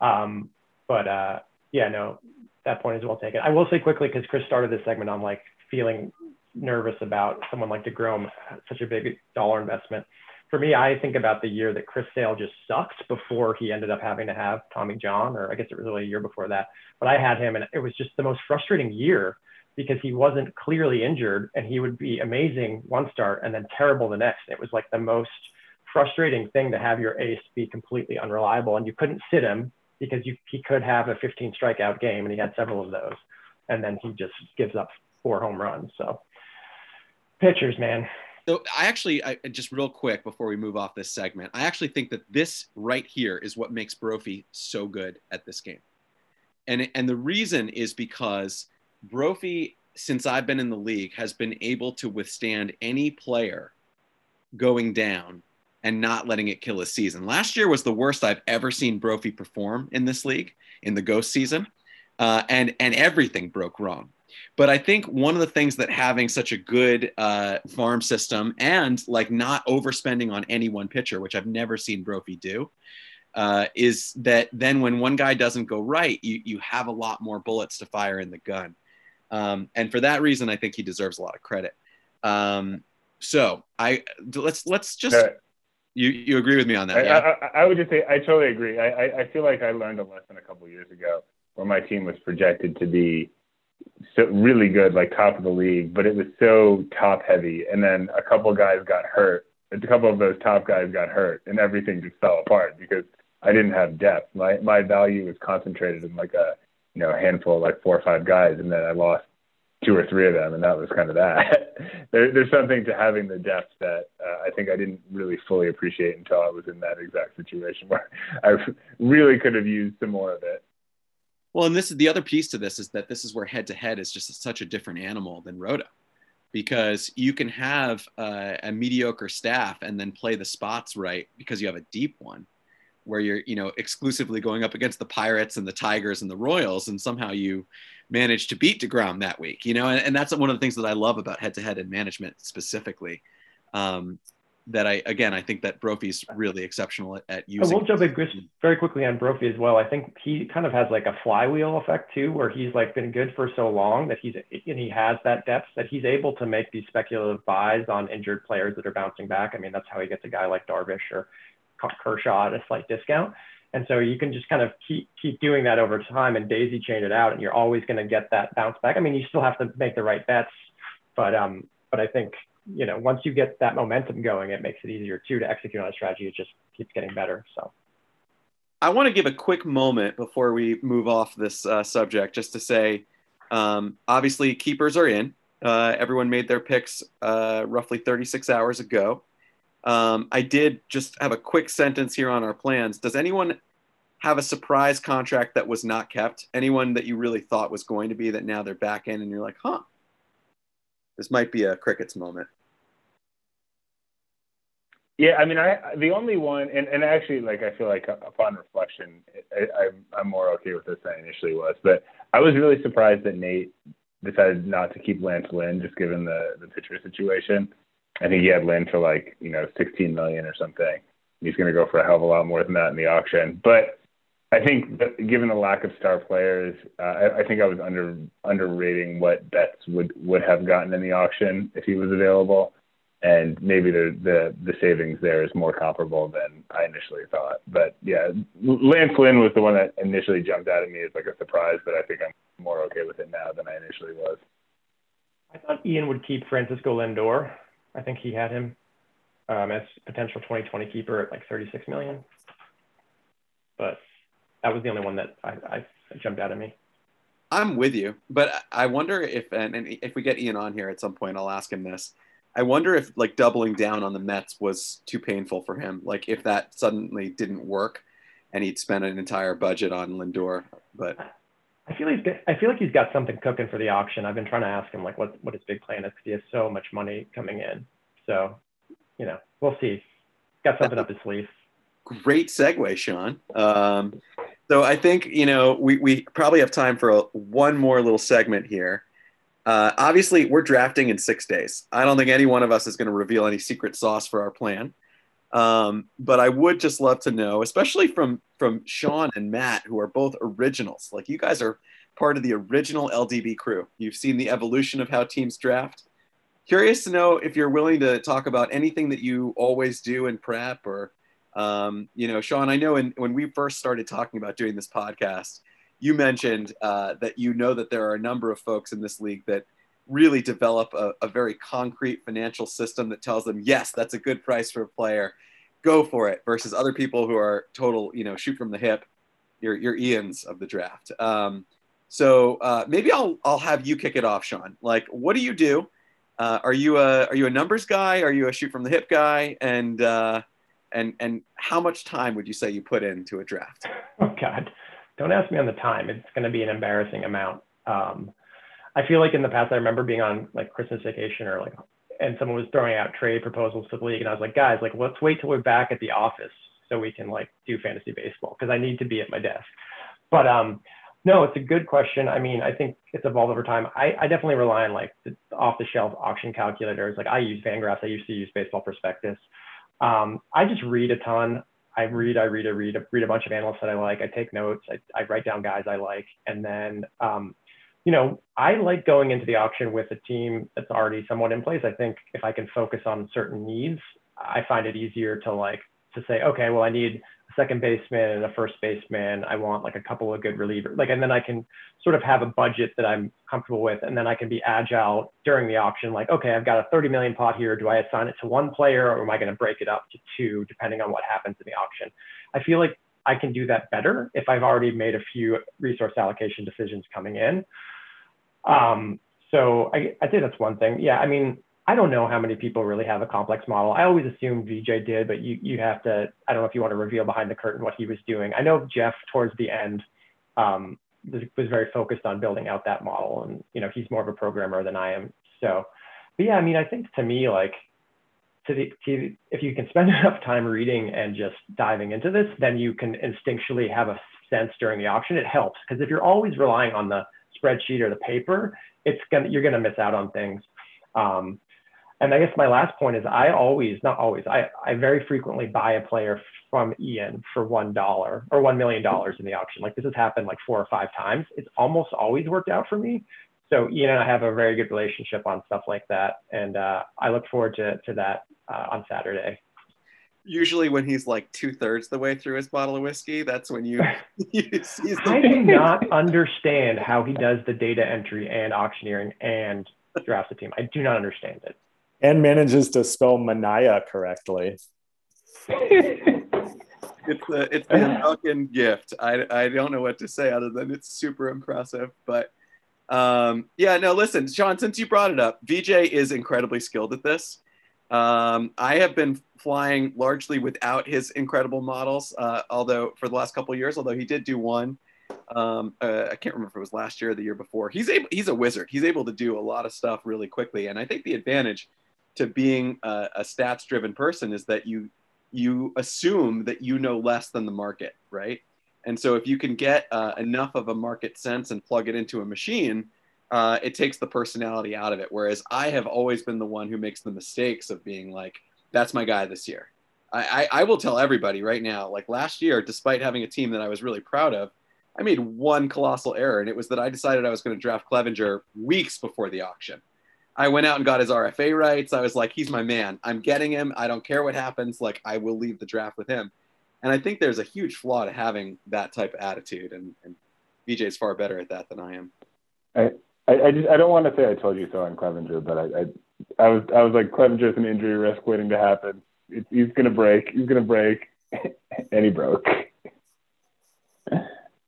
Um, but uh, yeah, no, that point is well taken. I will say quickly because Chris started this segment on like feeling nervous about someone like DeGrom, such a big dollar investment. For me, I think about the year that Chris Sale just sucked before he ended up having to have Tommy John, or I guess it was really a year before that. But I had him, and it was just the most frustrating year because he wasn't clearly injured, and he would be amazing one start and then terrible the next. It was like the most frustrating thing to have your ace be completely unreliable, and you couldn't sit him because you, he could have a 15 strikeout game, and he had several of those, and then he just gives up four home runs. So pitchers, man. So I actually, I, just real quick before we move off this segment, I actually think that this right here is what makes Brophy so good at this game, and and the reason is because Brophy, since I've been in the league, has been able to withstand any player going down and not letting it kill his season. Last year was the worst I've ever seen Brophy perform in this league in the ghost season, uh, and and everything broke wrong. But I think one of the things that having such a good uh, farm system and like not overspending on any one pitcher, which I've never seen Brophy do, uh, is that then when one guy doesn't go right, you, you have a lot more bullets to fire in the gun. Um, and for that reason, I think he deserves a lot of credit. Um, so I let's let's just you you agree with me on that? I, yeah? I, I, would just say I totally agree. I, I, I feel like I learned a lesson a couple years ago where my team was projected to be so really good, like top of the league, but it was so top heavy. And then a couple guys got hurt. A couple of those top guys got hurt, and everything just fell apart because I didn't have depth. My my value was concentrated in like a you know a handful of like four or five guys, and then I lost two or three of them, and that was kind of that. there, there's something to having the depth that uh, I think I didn't really fully appreciate until I was in that exact situation where I really could have used some more of it. Well, and this is the other piece to this is that this is where head to head is just such a different animal than Roto, because you can have uh, a mediocre staff and then play the spots right because you have a deep one, where you're you know exclusively going up against the Pirates and the Tigers and the Royals, and somehow you manage to beat Degrom that week. You know, and, and that's one of the things that I love about head to head and management specifically. Um, that I again I think that Brophy's really exceptional at, at using. I will jump in very quickly on Brophy as well. I think he kind of has like a flywheel effect too, where he's like been good for so long that he's and he has that depth that he's able to make these speculative buys on injured players that are bouncing back. I mean, that's how he gets a guy like Darvish or Kershaw at a slight discount. And so you can just kind of keep keep doing that over time and daisy chain it out, and you're always going to get that bounce back. I mean, you still have to make the right bets, but um, but I think you know, once you get that momentum going, it makes it easier too to execute on a strategy. It just keeps getting better. So. I want to give a quick moment before we move off this uh, subject, just to say, um, obviously keepers are in. Uh, everyone made their picks uh, roughly 36 hours ago. Um, I did just have a quick sentence here on our plans. Does anyone have a surprise contract that was not kept? Anyone that you really thought was going to be that now they're back in and you're like, huh, this might be a crickets moment. Yeah, I mean, I the only one, and, and actually, like I feel like upon reflection, I, I'm I'm more okay with this than I initially was. But I was really surprised that Nate decided not to keep Lance Lynn, just given the the pitcher situation. I think he had Lynn for like you know 16 million or something. He's going to go for a hell of a lot more than that in the auction. But I think that given the lack of star players, uh, I, I think I was under underrating what Betts would would have gotten in the auction if he was available and maybe the, the the savings there is more comparable than I initially thought. But yeah, Lance Lynn was the one that initially jumped out at me as like a surprise, but I think I'm more okay with it now than I initially was. I thought Ian would keep Francisco Lindor. I think he had him um, as potential 2020 keeper at like 36 million. But that was the only one that I, I jumped out at me. I'm with you, but I wonder if and, and if we get Ian on here at some point, I'll ask him this. I wonder if like doubling down on the Mets was too painful for him. Like if that suddenly didn't work, and he'd spent an entire budget on Lindor. But I feel he's I feel like he's got something cooking for the auction. I've been trying to ask him like what what his big plan is because he has so much money coming in. So, you know, we'll see. Got something up his sleeve. Great segue, Sean. Um, so I think you know we we probably have time for a, one more little segment here. Uh, obviously, we're drafting in six days. I don't think any one of us is going to reveal any secret sauce for our plan. Um, but I would just love to know, especially from from Sean and Matt, who are both originals. Like you guys are part of the original LDB crew. You've seen the evolution of how teams draft. Curious to know if you're willing to talk about anything that you always do in prep, or um, you know, Sean. I know in, when we first started talking about doing this podcast, you mentioned uh, that you know that there are a number of folks in this league that really develop a, a, very concrete financial system that tells them, yes, that's a good price for a player, go for it, versus other people who are total, you know, shoot from the hip, your, your Ians of the draft. Um, so uh, maybe I'll, I'll have you kick it off, Sean. Like, what do you do? Uh, are you a are you a numbers guy? Are you a shoot from the hip guy? And uh, and and how much time would you say you put into a draft? Oh God, don't ask me on the time. It's going to be an embarrassing amount. Um, I feel like in the past, I remember being on like Christmas vacation or like, and someone was throwing out trade proposals to the league, and I was like, guys, like, let's wait till we're back at the office so we can like do fantasy baseball because I need to be at my desk. But um, no, it's a good question. I mean, I think it's evolved over time. I, I definitely rely on like the off-the-shelf auction calculators. Like I use Fangraphs. I used to use Baseball Prospectus. Um, I just read a ton. I read, I read, I read, I read a bunch of analysts that I like. I take notes. I, I write down guys I like, and then um, you know, I like going into the auction with a team that's already somewhat in place. I think if I can focus on certain needs, I find it easier to like to say, okay, well, I need a second baseman and a first baseman. I want like a couple of good relievers, like, and then I can sort of have a budget that I'm comfortable with, and then I can be agile during the auction. Like, okay, I've got a 30 million pot here. Do I assign it to one player, or am I going to break it up to two, depending on what happens in the auction? I feel like I can do that better if I've already made a few resource allocation decisions coming in. Um, so I, I think that's one thing. Yeah, I mean, I don't know how many people really have a complex model. I always assumed VJ did, but you you have to. I don't know if you want to reveal behind the curtain what he was doing. I know Jeff towards the end um, was, was very focused on building out that model, and you know he's more of a programmer than I am. So, but yeah, I mean, I think to me like to the to, if you can spend enough time reading and just diving into this, then you can instinctually have a sense during the auction. It helps because if you're always relying on the spreadsheet or the paper, it's gonna you're gonna miss out on things. Um, and I guess my last point is I always, not always, I, I very frequently buy a player from Ian for one dollar or one million dollars in the auction. Like this has happened like four or five times. It's almost always worked out for me. So Ian and I have a very good relationship on stuff like that, and uh, I look forward to to that uh, on Saturday usually when he's like two thirds the way through his bottle of whiskey, that's when you. you I do not understand how he does the data entry and auctioneering and drafts a team. I do not understand it. And manages to spell Manaya correctly. it's the it's the American gift. I I don't know what to say other than it's super impressive. But um, yeah, no, listen, Sean, since you brought it up, VJ is incredibly skilled at this. Um, I have been flying largely without his incredible models, uh, although for the last couple years, although he did do one. Um, uh, I can't remember if it was last year or the year before. He's able, he's a wizard. He's able to do a lot of stuff really quickly. And I think the advantage to being a, a stats driven person is that you, you assume that you know less than the market, right? And so if you can get uh, enough of a market sense and plug it into a machine, uh, it takes the personality out of it. Whereas I have always been the one who makes the mistakes of being like, that's my guy this year. I, I, I will tell everybody right now, like last year, despite having a team that I was really proud of, I made one colossal error, and it was that I decided I was going to draft Clevinger weeks before the auction. I went out and got his RFA rights. I was like, he's my man. I'm getting him. I don't care what happens. Like, I will leave the draft with him. And I think there's a huge flaw to having that type of attitude. And, and is far better at that than I am. I, I, I just I don't want to say I told you so on Clevinger, but I, I I was I was like Clevinger's an injury risk waiting to happen. It, he's gonna break. He's gonna break, and he broke.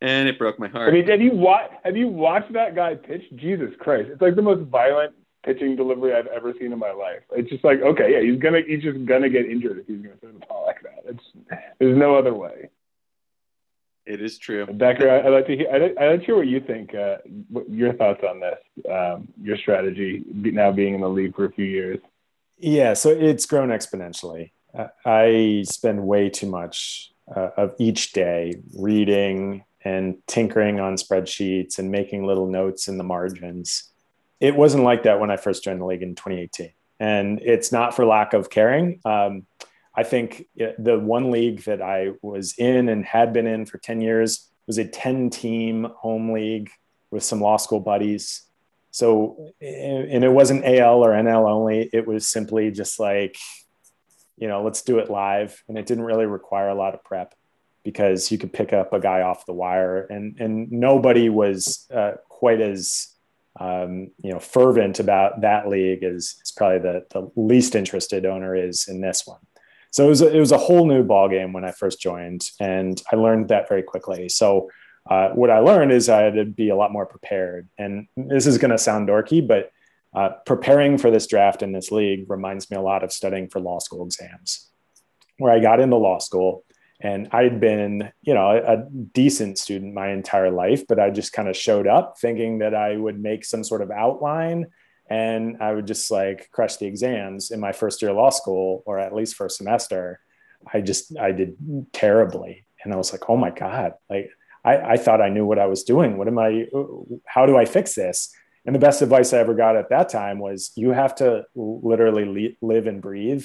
And it broke my heart. I mean, have you watched have you watched that guy pitch? Jesus Christ! It's like the most violent pitching delivery I've ever seen in my life. It's just like, okay, yeah, he's gonna he's just gonna get injured if he's gonna throw the ball like that. It's there's no other way. It is true. Becker, I, would like to hear. I'd, I'd like to hear what you think. Uh, what your thoughts on this? Um, your strategy now being in the league for a few years. Yeah, so it's grown exponentially. I spend way too much uh, of each day reading and tinkering on spreadsheets and making little notes in the margins. It wasn't like that when I first joined the league in 2018, and it's not for lack of caring. Um, I think the one league that I was in and had been in for 10 years was a 10 team home league with some law school buddies. So, and it wasn't AL or NL only. It was simply just like, you know, let's do it live. And it didn't really require a lot of prep because you could pick up a guy off the wire and, and nobody was uh, quite as, um, you know, fervent about that league as, as probably the, the least interested owner is in this one so it was a, it was a whole new ball game when I first joined, and I learned that very quickly. So uh, what I learned is I had to be a lot more prepared. And this is going to sound dorky, but uh, preparing for this draft in this league reminds me a lot of studying for law school exams, where I got into law school and I'd been, you know, a decent student my entire life, but I just kind of showed up thinking that I would make some sort of outline and I would just like crush the exams in my first year of law school, or at least first semester. I just I did terribly, and I was like, oh my god, like I, I thought I knew what I was doing. What am I? How do I fix this? And the best advice I ever got at that time was you have to literally live and breathe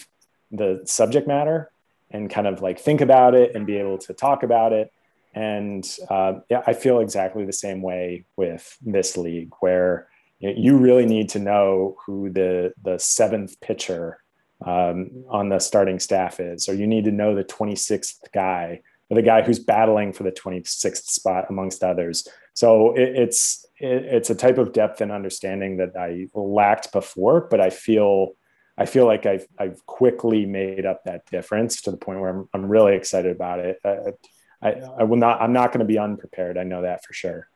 the subject matter and kind of like think about it and be able to talk about it. And uh, yeah, I feel exactly the same way with this league where you really need to know who the the seventh pitcher um, on the starting staff is, or you need to know the 26th guy, or the guy who's battling for the 26th spot, amongst others. So it, it's it, it's a type of depth and understanding that I lacked before, but I feel I feel like I've I've quickly made up that difference to the point where I'm I'm really excited about it. I, I, I will not I'm not going to be unprepared. I know that for sure.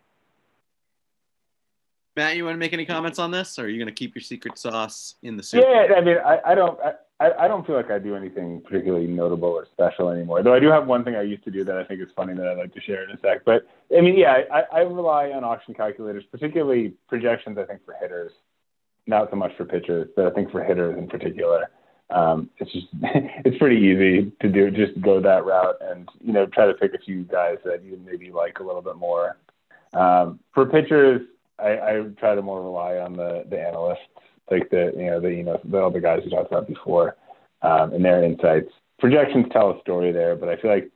Matt, you want to make any comments on this, or are you going to keep your secret sauce in the soup? Yeah, I mean, I, I don't, I, I don't feel like I do anything particularly notable or special anymore. Though I do have one thing I used to do that I think is funny that I'd like to share in a sec. But I mean, yeah, I, I rely on auction calculators, particularly projections. I think for hitters, not so much for pitchers, but I think for hitters in particular. Um, it's just it's pretty easy to do. Just go that route, and you know, try to pick a few guys that you maybe like a little bit more. Um, for pitchers, I, I try to more rely on the the analysts, like the you know the you know the other guys we talked about before, um, and their insights. Projections tell a story there, but I feel like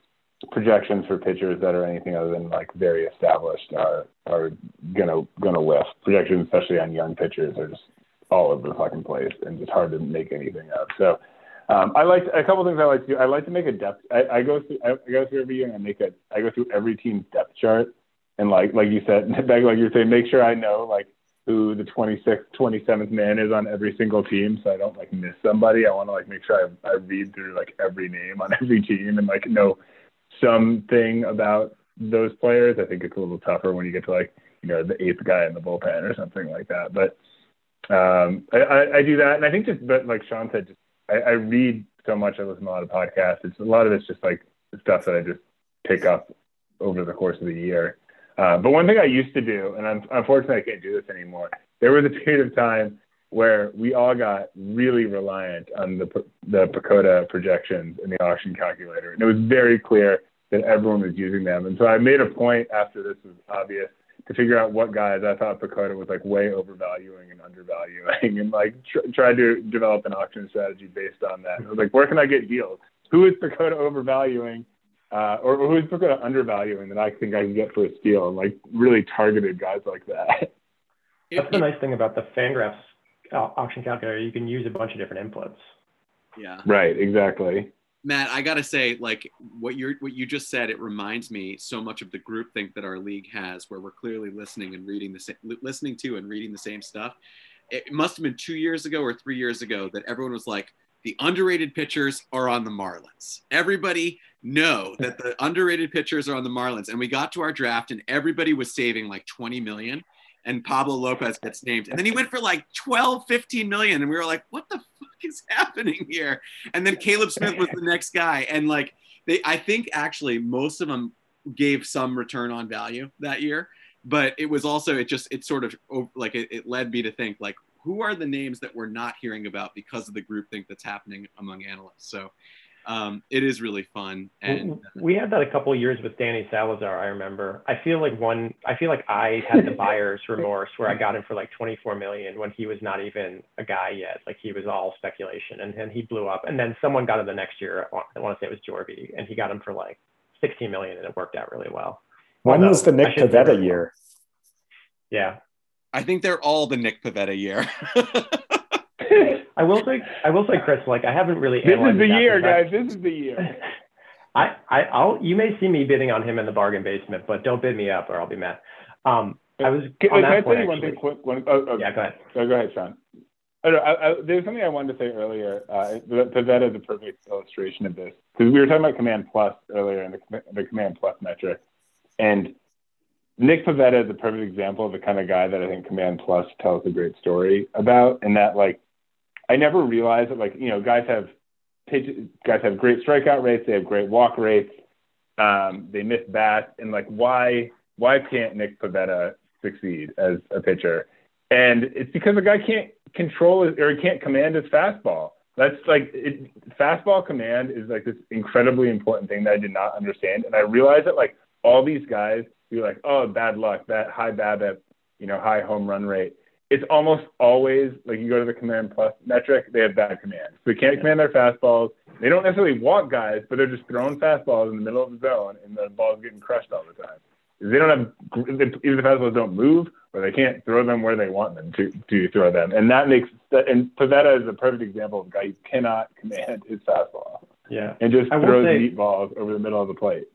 projections for pitchers that are anything other than like very established are are gonna gonna whiff. Projections, especially on young pitchers, are just all over the fucking place and just hard to make anything of. So. Um, I like a couple things I like to do. I like to make a depth. I, I go through. I go through every year and I make a. I go through every team's depth chart and like like you said, like you're saying, make sure I know like who the 26th, 27th man is on every single team, so I don't like miss somebody. I want to like make sure I, I read through like every name on every team and like know something about those players. I think it's a little tougher when you get to like you know the eighth guy in the bullpen or something like that. But um, I, I, I do that, and I think just but like Sean said, just I, I read so much. I listen to a lot of podcasts. It's a lot of it's just like stuff that I just pick up over the course of the year. Uh, but one thing I used to do, and I'm, unfortunately I can't do this anymore. There was a period of time where we all got really reliant on the the PECOTA projections and the auction calculator, and it was very clear that everyone was using them. And so I made a point after this was obvious to figure out what guys I thought PECOTA was like way overvaluing and undervaluing, and like tr- tried to develop an auction strategy based on that. I was like, where can I get deals? Who is PECOTA overvaluing? Uh, or, or who's looking at undervaluing that I think I can get for a steal, and like really targeted guys like that. That's the nice thing about the Fangraphs auction calculator. You can use a bunch of different inputs. Yeah. Right. Exactly. Matt, I gotta say, like what you're what you just said, it reminds me so much of the group think that our league has, where we're clearly listening and reading the same, listening to and reading the same stuff. It must have been two years ago or three years ago that everyone was like, the underrated pitchers are on the Marlins. Everybody know that the underrated pitchers are on the Marlins, and we got to our draft, and everybody was saving like 20 million and Pablo Lopez gets named. And then he went for like 12, 15 million. And we were like, what the fuck is happening here? And then Caleb Smith was the next guy. And like, they, I think actually most of them gave some return on value that year. But it was also, it just, it sort of oh, like, it, it led me to think like, who are the names that we're not hearing about because of the groupthink that's happening among analysts? So um, it is really fun. And uh, we had that a couple years with Danny Salazar. I remember. I feel like one. I feel like I had the buyer's remorse where I got him for like 24 million when he was not even a guy yet. Like he was all speculation, and then he blew up. And then someone got him the next year. I want to say it was Jorby, and he got him for like 16 million, and it worked out really well. When Although, was the Nick Pivetta year? Yeah, I think they're all the Nick Pivetta year. I will say, I will say, Chris, like I haven't really. This is the year, guys. This is the year. I, I, I'll. You may see me bidding on him in the bargain basement, but don't bid me up, or I'll be mad. Um, I was. Can, on can I tell you one thing quick? One, oh, oh, yeah, go ahead. Oh, go ahead, Sean. I, I, I, there's something I wanted to say earlier. Uh, Pivetta is a perfect illustration of this because we were talking about Command Plus earlier and the, the Command Plus metric, and Nick Pivetta is a perfect example of the kind of guy that I think Command Plus tells a great story about, and that like I never realized that like you know guys have pitch, guys have great strikeout rates, they have great walk rates, um, they miss bats, and like why why can't Nick Pivetta succeed as a pitcher? And it's because the guy can't control his, or he can't command his fastball. That's like it, fastball command is like this incredibly important thing that I did not understand, and I realized that like all these guys you're like, oh, bad luck, that high BABIP, you know, high home run rate it's almost always like you go to the command plus metric, they have bad command. So they can't command their fastballs. They don't necessarily walk guys, but they're just throwing fastballs in the middle of the zone and the ball's getting crushed all the time. They don't have either the fastballs don't move or they can't throw them where they want them to, to throw them. And that makes that and Pivetta is a perfect example of a guy who cannot command his fastball. Yeah. And just throws say, meatballs over the middle of the plate.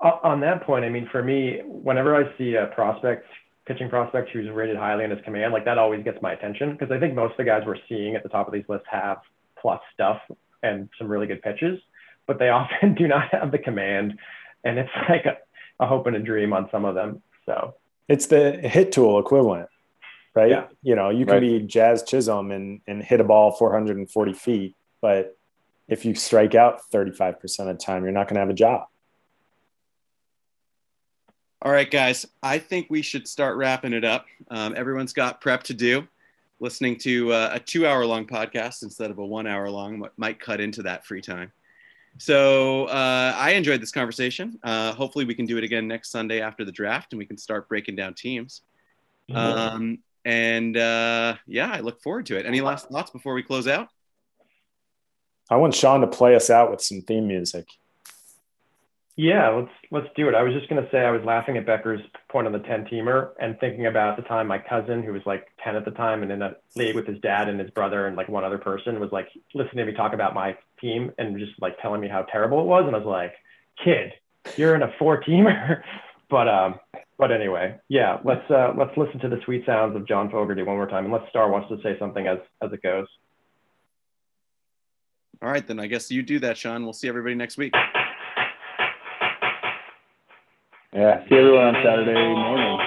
On that point, I mean, for me, whenever I see a prospect pitching prospect who's rated highly in his command, like that always gets my attention because I think most of the guys we're seeing at the top of these lists have plus stuff and some really good pitches, but they often do not have the command. And it's like a, a hope and a dream on some of them. So it's the hit tool equivalent, right? Yeah. You know, you can right. be Jazz Chisholm and, and hit a ball 440 feet, but if you strike out 35% of the time, you're not going to have a job. All right, guys, I think we should start wrapping it up. Um, everyone's got prep to do. Listening to uh, a two hour long podcast instead of a one hour long might cut into that free time. So uh, I enjoyed this conversation. Uh, hopefully, we can do it again next Sunday after the draft and we can start breaking down teams. Mm-hmm. Um, and uh, yeah, I look forward to it. Any last thoughts before we close out? I want Sean to play us out with some theme music. Yeah, let's let's do it. I was just gonna say I was laughing at Becker's point on the 10 teamer and thinking about the time my cousin, who was like 10 at the time and in a league with his dad and his brother and like one other person, was like listening to me talk about my team and just like telling me how terrible it was. And I was like, kid, you're in a four teamer. but um, but anyway, yeah, let's uh let's listen to the sweet sounds of John Fogerty one more time and let Starr wants to say something as as it goes. All right, then I guess you do that, Sean. We'll see everybody next week. Yeah. See everyone on Saturday morning.